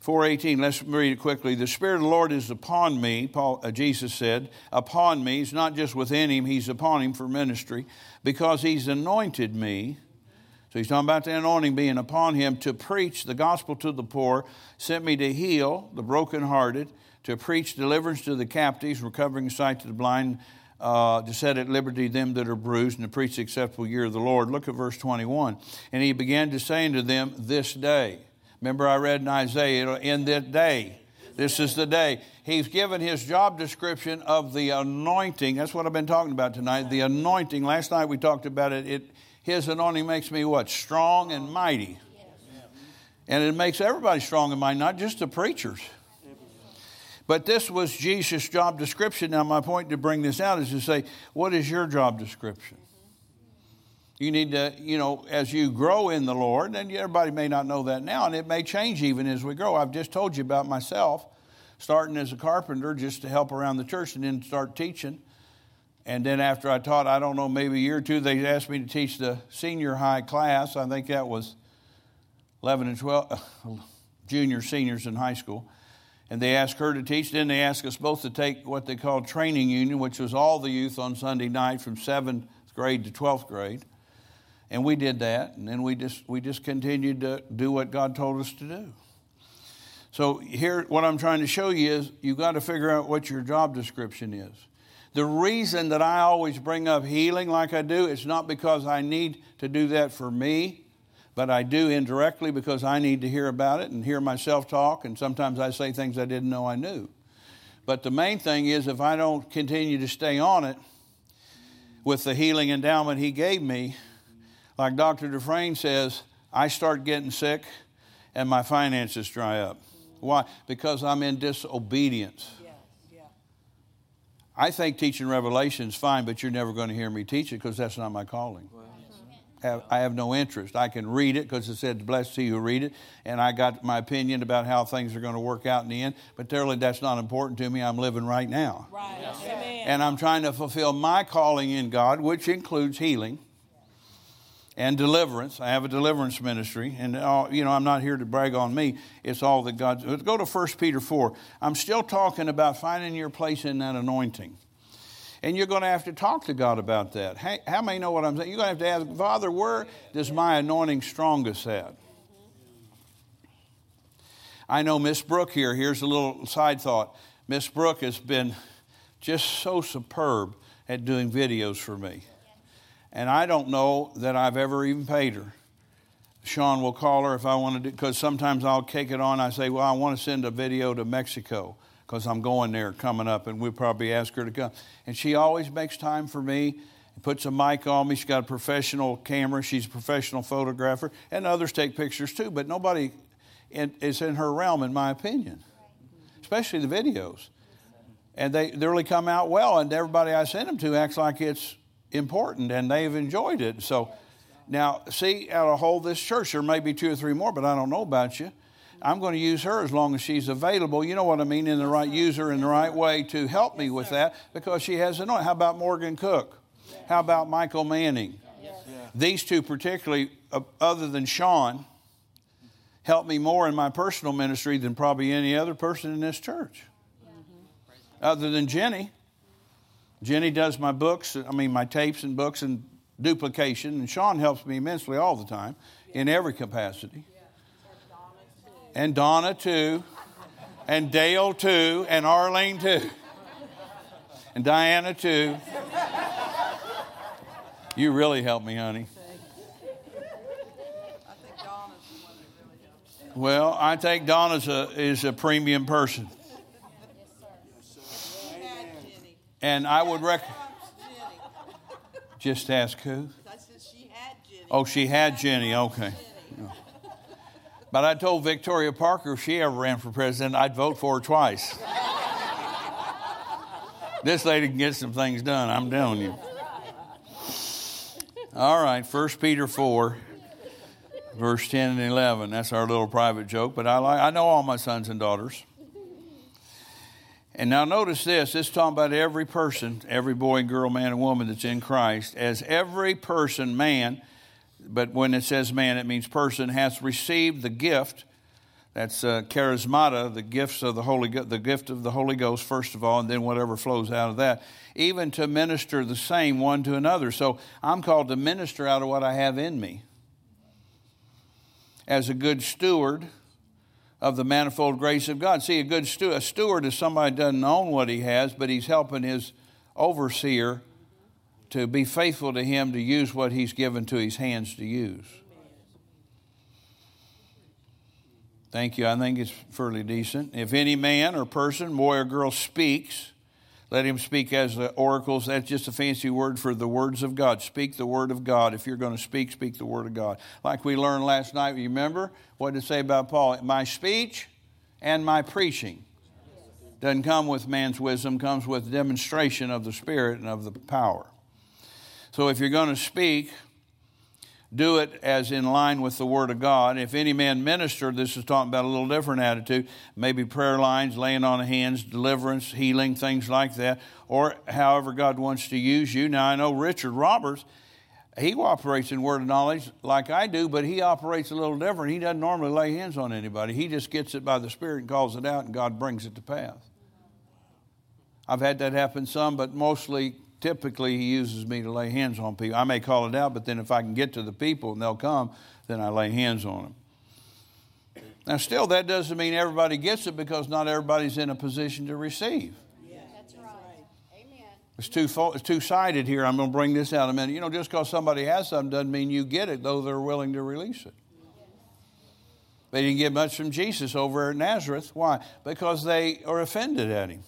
418, let's read it quickly. The Spirit of the Lord is upon me, Paul, uh, Jesus said. Upon me. He's not just within him, he's upon him for ministry, because he's anointed me So he's talking about the anointing being upon him to preach the gospel to the poor, sent me to heal the brokenhearted, to preach deliverance to the captives, recovering sight to the blind, uh, to set at liberty them that are bruised, and to preach the acceptable year of the Lord. Look at verse 21. And he began to say unto them, This day. Remember, I read in Isaiah, in that day. This is the day. He's given his job description of the anointing. That's what I've been talking about tonight. The anointing. Last night we talked about it. it his anointing makes me what? Strong and mighty. And it makes everybody strong and mighty, not just the preachers. But this was Jesus' job description. Now, my point to bring this out is to say, what is your job description? You need to, you know, as you grow in the Lord, and everybody may not know that now, and it may change even as we grow. I've just told you about myself, starting as a carpenter just to help around the church and then start teaching. And then after I taught, I don't know, maybe a year or two, they asked me to teach the senior high class. I think that was 11 and 12, junior seniors in high school and they asked her to teach. Then they asked us both to take what they called training union, which was all the youth on Sunday night from seventh grade to 12th grade. And we did that, and then we just, we just continued to do what God told us to do. So, here, what I'm trying to show you is you've got to figure out what your job description is. The reason that I always bring up healing like I do, it's not because I need to do that for me but I do indirectly because I need to hear about it and hear myself talk, and sometimes I say things I didn't know I knew. But the main thing is if I don't continue to stay on it with the healing endowment He gave me, like Dr. Dufresne says, I start getting sick and my finances dry up. Why? Because I'm in disobedience. Yeah, yeah. I think teaching Revelation is fine, but you're never going to hear me teach it because that's not my calling have, I have no interest. I can read it because it said, Blessed he who read it. And I got my opinion about how things are going to work out in the end. But clearly, that's not important to me. I'm living right now. Right. Yes. And I'm trying to fulfill my calling in God, which includes healing and deliverance. I have a deliverance ministry, and uh, you know I'm not here to brag on me. It's all that God. Let's go to 1 Peter 4. I'm still talking about finding your place in that anointing. And you're going to have to talk to God about that. Hey, how many know what I'm saying? You're going to have to ask, Father, where does my anointing strongest at? I know Miss Brooke here. Here's a little side thought. Miss Brooke has been just so superb at doing videos for me. And I don't know that I've ever even paid her. Sean will call her if I want to do, because sometimes I'll take it on. I say, Well, I want to send a video to Mexico because I'm going there coming up, and we'll probably ask her to come. And she always makes time for me, And puts a mic on me. She's got a professional camera. She's a professional photographer, and others take pictures too. But nobody is in her realm, in my opinion, especially the videos. And they, they really come out well, and everybody I send them to acts like it's important, and they've enjoyed it. So now, see, out of whole this church, there may be two or three more, but I don't know about you. I'm going to use her as long as she's available. You know what I mean? In the right user in the right way to help me with that because she has an How about Morgan Cook? How about Michael Manning? These two, particularly, uh, other than Sean, helped me more in my personal ministry than probably any other person in this church. Other than Jenny. Jenny does my books, I mean, my tapes and books and duplication, and Sean helps me immensely all the time in every capacity and Donna too, and Dale too, and Arlene too, and Diana too. You really helped me, honey. Well, I think Donna's a, is a premium person. And I would recommend. Just ask who? Oh, she had Jenny. Okay. But I told Victoria Parker if she ever ran for president, I'd vote for her twice. this lady can get some things done, I'm telling you. All right, 1 Peter 4, verse 10 and 11. That's our little private joke, but I, like, I know all my sons and daughters. And now notice this this is talking about every person, every boy and girl, man and woman that's in Christ, as every person, man, but when it says man, it means person has received the gift. That's uh, charismata, the gifts of the Holy, the gift of the Holy Ghost first of all, and then whatever flows out of that. Even to minister the same one to another. So I'm called to minister out of what I have in me. as a good steward of the manifold grace of God. See, a good steward, a steward is somebody doesn't own what he has, but he's helping his overseer to be faithful to him to use what he's given to his hands to use. Thank you. I think it's fairly decent. If any man or person, boy or girl, speaks, let him speak as the oracles. That's just a fancy word for the words of God. Speak the word of God. If you're going to speak, speak the word of God. Like we learned last night, you remember what did it say about Paul? My speech and my preaching doesn't come with man's wisdom, comes with demonstration of the Spirit and of the power. So if you're going to speak, do it as in line with the Word of God. If any man minister, this is talking about a little different attitude, maybe prayer lines, laying on of hands, deliverance, healing, things like that, or however God wants to use you. Now, I know Richard Roberts, he operates in word of knowledge like I do, but he operates a little different. He doesn't normally lay hands on anybody, he just gets it by the Spirit and calls it out, and God brings it to pass. I've had that happen some, but mostly typically he uses me to lay hands on people. I may call it out, but then if I can get to the people and they'll come, then I lay hands on them. Now, still, that doesn't mean everybody gets it because not everybody's in a position to receive. Yeah, that's right. Amen. It's two it's two sided here. I'm going to bring this out in a minute. You know, just because somebody has something doesn't mean you get it, though they're willing to release it. They didn't get much from Jesus over at Nazareth. Why? Because they are offended at him.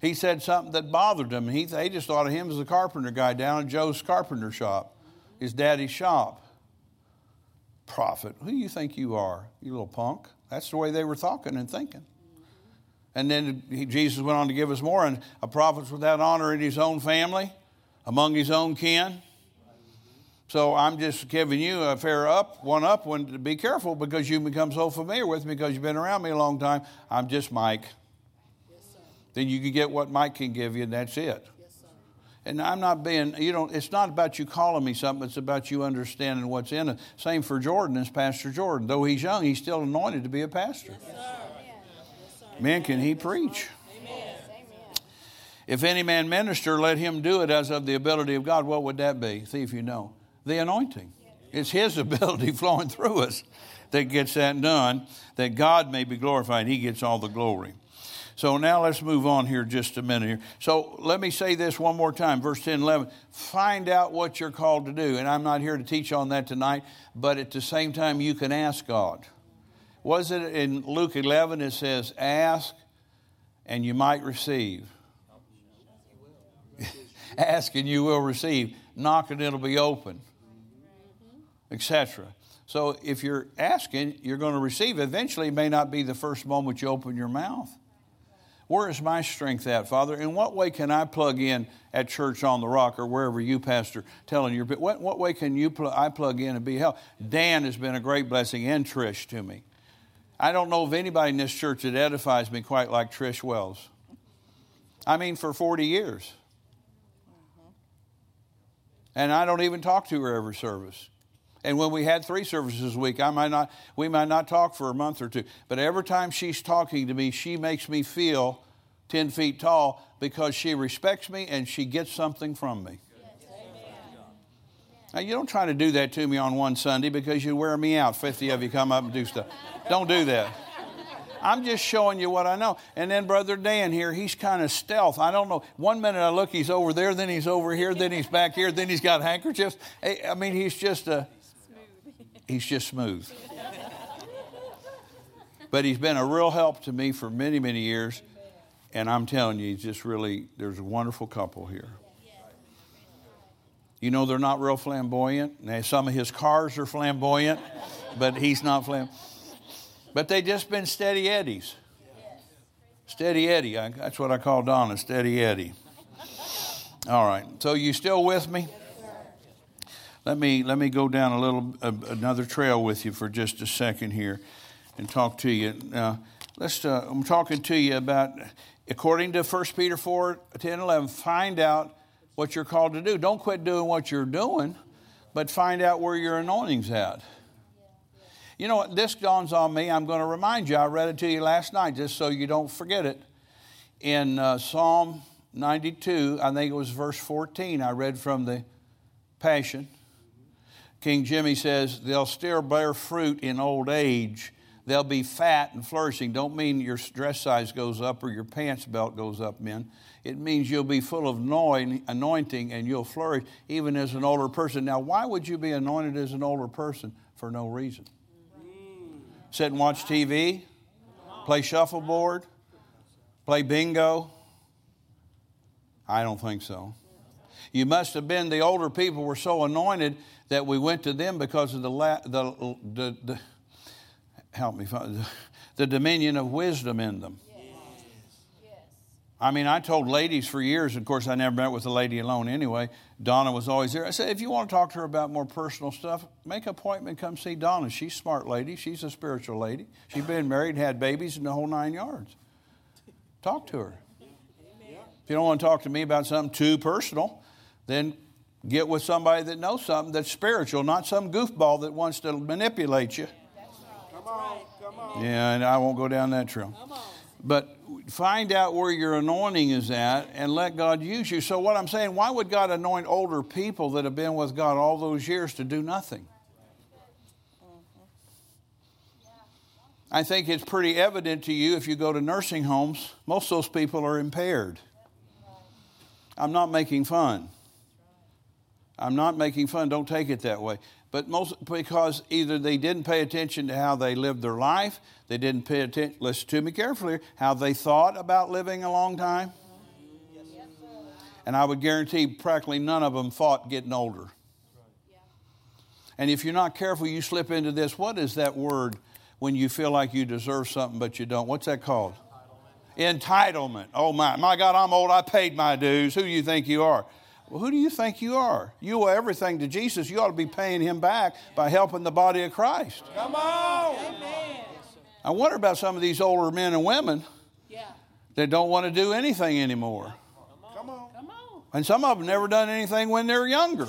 He said something that bothered them. He, they just thought of him as a carpenter guy down at Joe's carpenter shop, his daddy's shop. Prophet, who do you think you are, you little punk? That's the way they were talking and thinking. And then he, Jesus went on to give us more. And a prophet's without honor in his own family, among his own kin. So I'm just giving you a fair up, one up, one to be careful because you become so familiar with me because you've been around me a long time. I'm just Mike then you can get what Mike can give you, and that's it. Yes, and I'm not being, you know, it's not about you calling me something, it's about you understanding what's in it. Same for Jordan as Pastor Jordan. Though he's young, he's still anointed to be a pastor. Yes, Man, can he preach? Amen. If any man minister, let him do it as of the ability of God. What would that be? See if you know. The anointing. It's his ability flowing through us that gets that done, that God may be glorified. He gets all the glory. So now let's move on here just a minute here. So let me say this one more time, verse 10 11. Find out what you're called to do. And I'm not here to teach on that tonight, but at the same time, you can ask God. Was it in Luke 11? It says, Ask and you might receive. ask and you will receive. Knock and it'll be open, etc. So if you're asking, you're going to receive. Eventually, it may not be the first moment you open your mouth. Where is my strength at, Father? In what way can I plug in at Church on the Rock or wherever you, Pastor, telling your what, what way can you pl- I plug in and be helped? Dan has been a great blessing and Trish to me. I don't know of anybody in this church that edifies me quite like Trish Wells. I mean, for 40 years. Mm-hmm. And I don't even talk to her every service. And when we had three services a week, I might not, we might not talk for a month or two. But every time she's talking to me, she makes me feel 10 feet tall because she respects me and she gets something from me. Now, you don't try to do that to me on one Sunday because you wear me out. 50 of you come up and do stuff. Don't do that. I'm just showing you what I know. And then Brother Dan here, he's kind of stealth. I don't know. One minute I look, he's over there, then he's over here, then he's back here, then he's got handkerchiefs. Eh, I mean, he's just a he's just smooth. but he's been a real help to me for many, many years. And I'm telling you, he's just really, there's a wonderful couple here. You know, they're not real flamboyant. Now, some of his cars are flamboyant, but he's not flamboyant. But they just been steady eddies. Steady Eddie. I, that's what I call Donna, Steady Eddie. All right. So, you still with me? Let me, let me go down a little, uh, another trail with you for just a second here and talk to you. Now, let's, uh, I'm talking to you about, according to 1 Peter 4 10 11, find out what you're called to do. Don't quit doing what you're doing, but find out where your anointing's at. You know what? This dawns on me. I'm going to remind you. I read it to you last night just so you don't forget it. In uh, Psalm 92, I think it was verse 14, I read from the Passion. King Jimmy says they'll still bear fruit in old age. They'll be fat and flourishing. Don't mean your dress size goes up or your pants belt goes up, men. It means you'll be full of anointing and you'll flourish even as an older person. Now, why would you be anointed as an older person? For no reason. Sit and watch TV, play shuffleboard, play bingo. I don't think so. You must have been, the older people were so anointed that we went to them because of the, the, the, the help me, the dominion of wisdom in them. I mean, I told ladies for years, of course, I never met with a lady alone anyway. Donna was always there. I said, if you want to talk to her about more personal stuff, make an appointment, come see Donna. She's a smart lady. She's a spiritual lady. She's been married, had babies, and the whole nine yards. Talk to her. If you don't want to talk to me about something too personal, then get with somebody that knows something that's spiritual, not some goofball that wants to manipulate you. Come on, come on. Yeah, and I won't go down that trail. But find out where your anointing is at and let God use you. So, what I'm saying, why would God anoint older people that have been with God all those years to do nothing? Mm-hmm. I think it's pretty evident to you if you go to nursing homes, most of those people are impaired. I'm not making fun. I'm not making fun, don't take it that way. But most because either they didn't pay attention to how they lived their life, they didn't pay attention, listen to me carefully, how they thought about living a long time. And I would guarantee practically none of them thought getting older. And if you're not careful, you slip into this. What is that word when you feel like you deserve something but you don't? What's that called? Entitlement. Entitlement. Oh my, my God, I'm old. I paid my dues. Who do you think you are? Well, who do you think you are? You owe everything to Jesus. You ought to be paying him back by helping the body of Christ. Come on. Amen. I wonder about some of these older men and women yeah. that don't want to do anything anymore. Come on. Come on. And some of them never done anything when they're younger.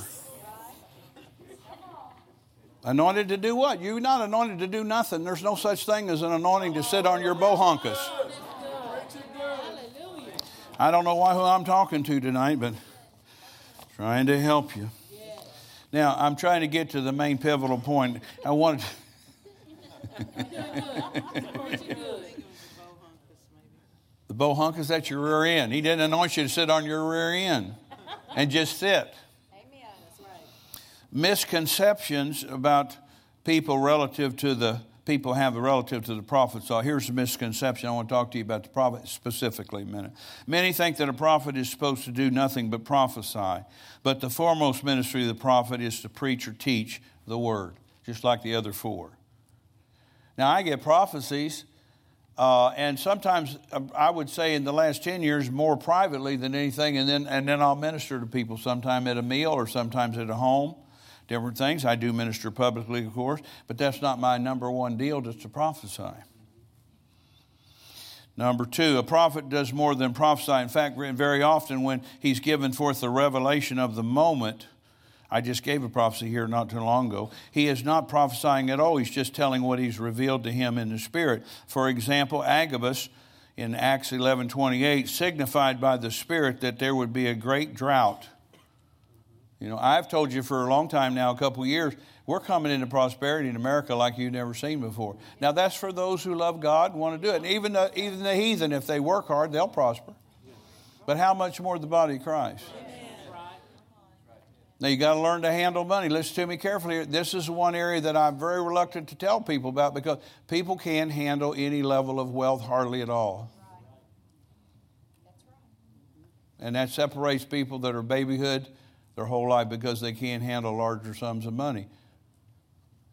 Anointed to do what? You're not anointed to do nothing. There's no such thing as an anointing to sit on your bohunkus. I don't know why who I'm talking to tonight, but trying to help you. Now, I'm trying to get to the main pivotal point. I wanted the bohunkus, that's your rear end. He didn't anoint you to sit on your rear end and just sit. Amen. That's right. Misconceptions about people relative to the people have a relative to the prophet. So here's a misconception. I want to talk to you about the prophet specifically a minute. Many think that a prophet is supposed to do nothing but prophesy, but the foremost ministry of the prophet is to preach or teach the word, just like the other four. Now, I get prophecies, uh, and sometimes uh, I would say in the last 10 years more privately than anything, and then, and then I'll minister to people sometime at a meal or sometimes at a home different things. I do minister publicly, of course, but that's not my number one deal, just to prophesy. Number two, a prophet does more than prophesy. In fact, very often when he's given forth the revelation of the moment, I just gave a prophecy here not too long ago. He is not prophesying at all. He's just telling what he's revealed to him in the Spirit. For example, Agabus in Acts 11 28 signified by the Spirit that there would be a great drought you know, I've told you for a long time now, a couple years, we're coming into prosperity in America like you've never seen before. Now, that's for those who love God and want to do it. And even the, even the heathen, if they work hard, they'll prosper. But how much more the body of Christ? Now, you got to learn to handle money. Listen to me carefully. This is one area that I'm very reluctant to tell people about because people can't handle any level of wealth hardly at all. And that separates people that are babyhood their whole life because they can't handle larger sums of money.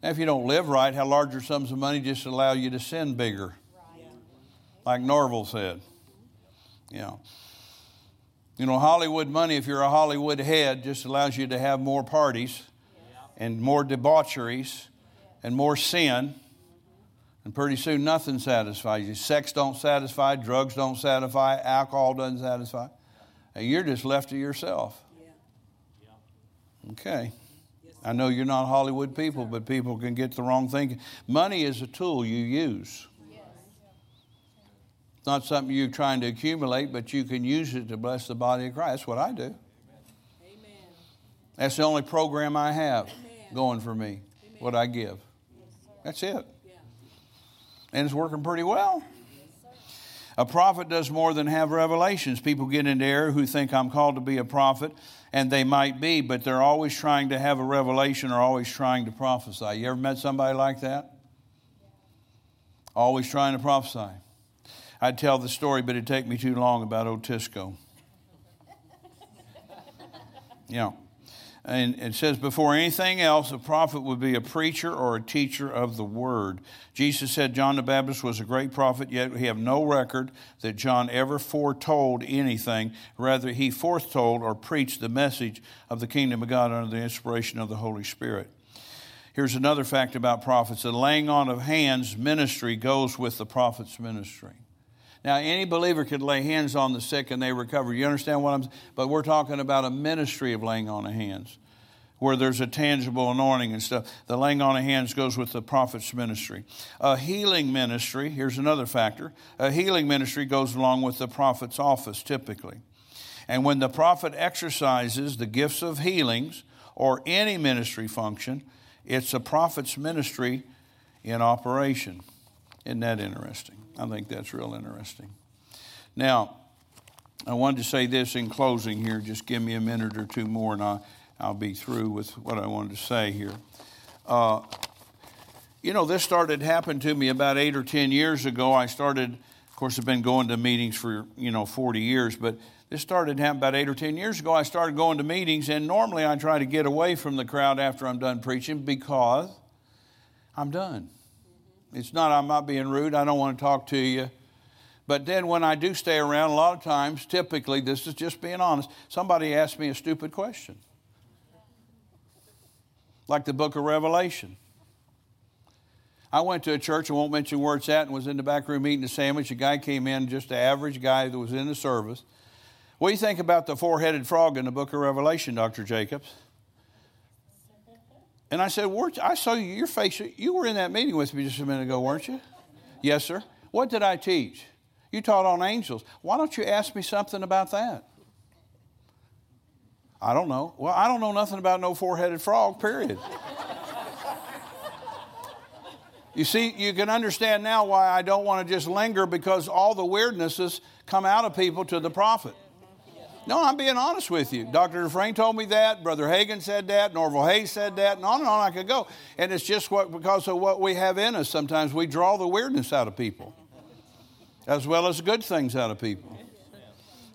Now, if you don't live right, how larger sums of money just allow you to sin bigger. Like Norval said. You know. You know, Hollywood money, if you're a Hollywood head, just allows you to have more parties and more debaucheries and more sin. And pretty soon nothing satisfies you. Sex don't satisfy, drugs don't satisfy, alcohol doesn't satisfy. And you're just left to yourself. Okay. I know you're not Hollywood people, but people can get the wrong thing. Money is a tool you use. It's not something you're trying to accumulate, but you can use it to bless the body of Christ. That's what I do. Amen. That's the only program I have. Going for me, what I give. That's it. And it's working pretty well. A prophet does more than have revelations. People get into error who think I'm called to be a prophet, and they might be, but they're always trying to have a revelation or always trying to prophesy. You ever met somebody like that? Always trying to prophesy. I'd tell the story, but it'd take me too long about Otisco. Yeah. And it says, before anything else, a prophet would be a preacher or a teacher of the word. Jesus said John the Baptist was a great prophet, yet we have no record that John ever foretold anything. Rather, he foretold or preached the message of the kingdom of God under the inspiration of the Holy Spirit. Here's another fact about prophets the laying on of hands ministry goes with the prophet's ministry. Now, any believer could lay hands on the sick and they recover. You understand what I'm saying? But we're talking about a ministry of laying on of hands where there's a tangible anointing and stuff. The laying on of hands goes with the prophet's ministry. A healing ministry, here's another factor. A healing ministry goes along with the prophet's office typically. And when the prophet exercises the gifts of healings or any ministry function, it's a prophet's ministry in operation. Isn't that interesting? I think that's real interesting. Now, I wanted to say this in closing here. Just give me a minute or two more, and I'll, I'll be through with what I wanted to say here. Uh, you know, this started happening to me about eight or ten years ago. I started, of course, I've been going to meetings for you know 40 years, but this started happening about eight or ten years ago. I started going to meetings, and normally I try to get away from the crowd after I'm done preaching because I'm done. It's not, I'm not being rude. I don't want to talk to you. But then when I do stay around, a lot of times, typically, this is just being honest, somebody asks me a stupid question. Like the book of Revelation. I went to a church, I won't mention where it's at, and was in the back room eating a sandwich. A guy came in, just an average guy that was in the service. What do you think about the four headed frog in the book of Revelation, Dr. Jacobs? And I said, I saw you, your face. You were in that meeting with me just a minute ago, weren't you? Yes, sir. What did I teach? You taught on angels. Why don't you ask me something about that? I don't know. Well, I don't know nothing about no four headed frog, period. you see, you can understand now why I don't want to just linger because all the weirdnesses come out of people to the prophet. No, I'm being honest with you. Dr. Dufresne told me that. Brother Hagin said that. Norval Hayes said that. And on and on I could go. And it's just what because of what we have in us. Sometimes we draw the weirdness out of people, as well as good things out of people.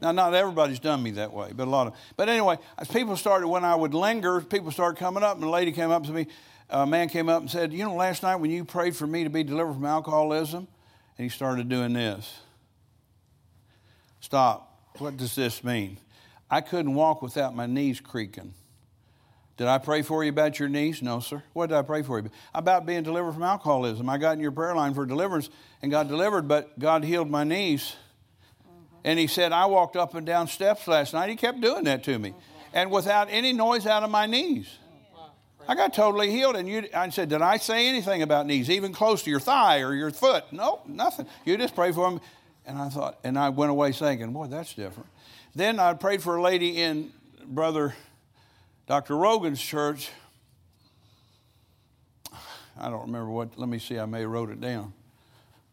Now, not everybody's done me that way, but a lot of. But anyway, as people started, when I would linger, people started coming up, and a lady came up to me. A man came up and said, "You know, last night when you prayed for me to be delivered from alcoholism," and he started doing this. Stop. What does this mean? I couldn't walk without my knees creaking. Did I pray for you about your knees? No, sir. What did I pray for you? About being delivered from alcoholism. I got in your prayer line for deliverance and got delivered, but God healed my knees. And he said, I walked up and down steps last night. He kept doing that to me. And without any noise out of my knees. I got totally healed. And you, I said, Did I say anything about knees, even close to your thigh or your foot? No, nothing. You just pray for them. And I thought, and I went away thinking, boy, that's different. Then I prayed for a lady in Brother Dr. Rogan's church. I don't remember what, let me see, I may have wrote it down,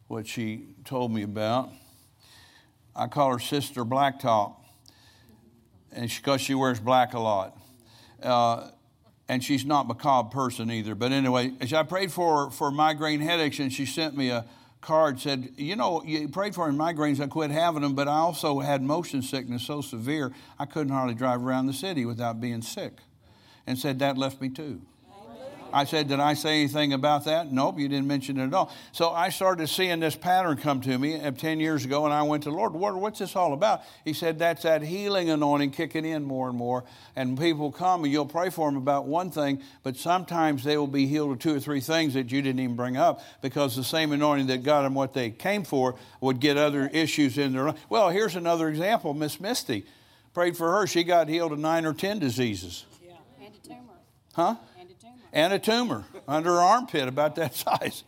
what she told me about. I call her Sister Blacktop, and because she, she, wears black a lot. Uh, and she's not macabre person either. But anyway, I prayed for for migraine headaches, and she sent me a card said, You know, you prayed for me migraines, I quit having them, but I also had motion sickness so severe I couldn't hardly drive around the city without being sick. And said, That left me too. I said, Did I say anything about that? Nope, you didn't mention it at all. So I started seeing this pattern come to me uh, 10 years ago, and I went to the Lord, what's this all about? He said, That's that healing anointing kicking in more and more. And people come and you'll pray for them about one thing, but sometimes they will be healed of two or three things that you didn't even bring up because the same anointing that got them what they came for would get other issues in their life. Well, here's another example Miss Misty. Prayed for her, she got healed of nine or 10 diseases. Yeah, and a tumor. Huh? And a tumor under her armpit about that size.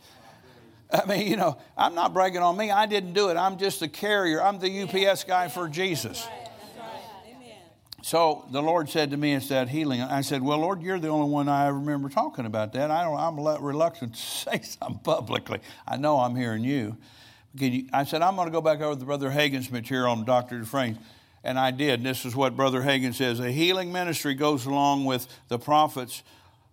I mean, you know, I'm not bragging on me. I didn't do it. I'm just the carrier. I'm the UPS guy for Jesus. so the Lord said to me, "It's that healing." I said, "Well, Lord, you're the only one I remember talking about that. I don't. I'm reluctant to say something publicly. I know I'm hearing you." you I said, "I'm going to go back over the Brother Hagin's material on Dr. Dufresne." And I did. And this is what Brother Hagin says A healing ministry goes along with the prophet's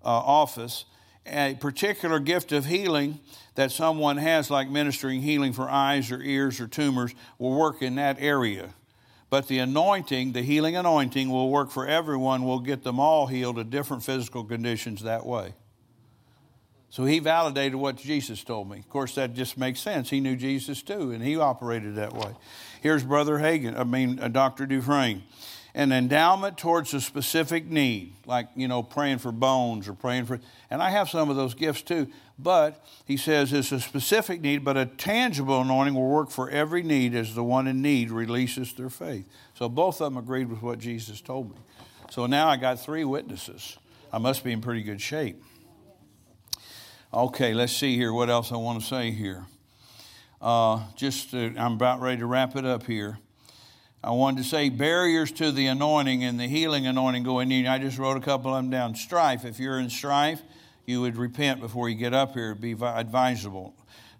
uh, office. A particular gift of healing that someone has, like ministering healing for eyes or ears or tumors, will work in that area. But the anointing, the healing anointing, will work for everyone, will get them all healed of different physical conditions that way. So he validated what Jesus told me. Of course, that just makes sense. He knew Jesus too, and he operated that way. Here's Brother Hagin, I mean, uh, Dr. Dufresne. An endowment towards a specific need, like, you know, praying for bones or praying for, and I have some of those gifts too. But he says it's a specific need, but a tangible anointing will work for every need as the one in need releases their faith. So both of them agreed with what Jesus told me. So now I got three witnesses. I must be in pretty good shape. Okay, let's see here what else I want to say here. Uh, just, to, I'm about ready to wrap it up here. I wanted to say barriers to the anointing and the healing anointing going in. I just wrote a couple of them down. Strife. If you're in strife, you would repent before you get up here. It'd be advisable.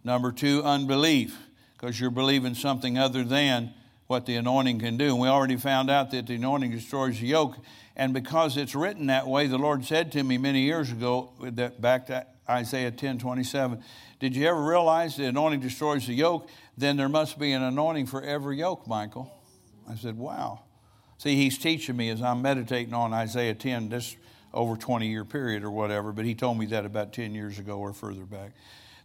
Number two, unbelief, because you're believing something other than what the anointing can do. And we already found out that the anointing destroys the yoke. And because it's written that way, the Lord said to me many years ago, that back to Isaiah 10 27. Did you ever realize the anointing destroys the yoke? Then there must be an anointing for every yoke, Michael. I said, wow. See, he's teaching me as I'm meditating on Isaiah 10, this over 20 year period or whatever, but he told me that about 10 years ago or further back.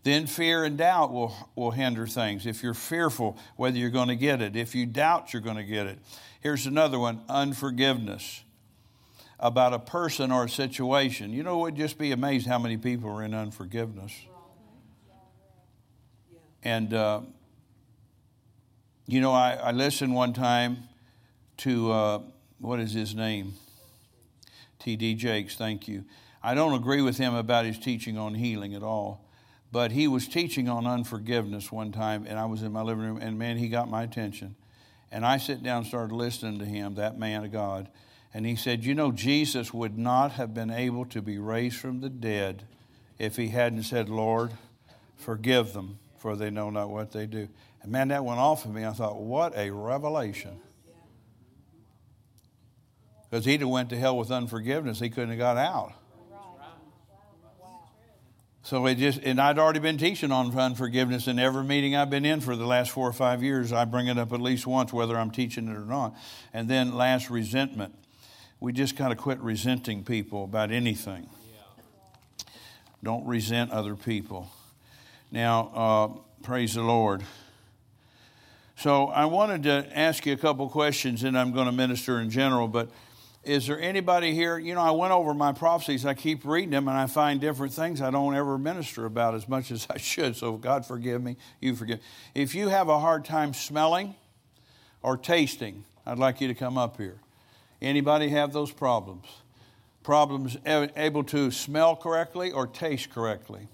Then fear and doubt will, will hinder things. If you're fearful whether you're going to get it, if you doubt you're going to get it. Here's another one unforgiveness about a person or a situation. You know, would just be amazed how many people are in unforgiveness. And, uh, you know, I, I, listened one time to, uh, what is his name? T.D. Jakes, thank you. I don't agree with him about his teaching on healing at all, but he was teaching on unforgiveness one time, and I was in my living room, and man, he got my attention. And I sit down and started listening to him, that man of God. And he said, You know, Jesus would not have been able to be raised from the dead if he hadn't said, Lord, forgive them, for they know not what they do. And man, that went off of me. I thought, What a revelation. Because he'd have went to hell with unforgiveness, he couldn't have got out. So it just, and I'd already been teaching on unforgiveness in every meeting I've been in for the last four or five years. I bring it up at least once, whether I'm teaching it or not. And then last, resentment we just got to quit resenting people about anything. Don't resent other people. Now, uh, praise the Lord. So, I wanted to ask you a couple questions, and I'm going to minister in general, but is there anybody here? You know, I went over my prophecies. I keep reading them, and I find different things I don't ever minister about as much as I should. So, God forgive me. You forgive. If you have a hard time smelling or tasting, I'd like you to come up here. Anybody have those problems? Problems able to smell correctly or taste correctly?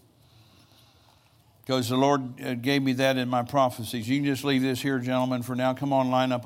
Because the Lord uh, gave me that in my prophecies. You can just leave this here, gentlemen, for now. Come on, line up.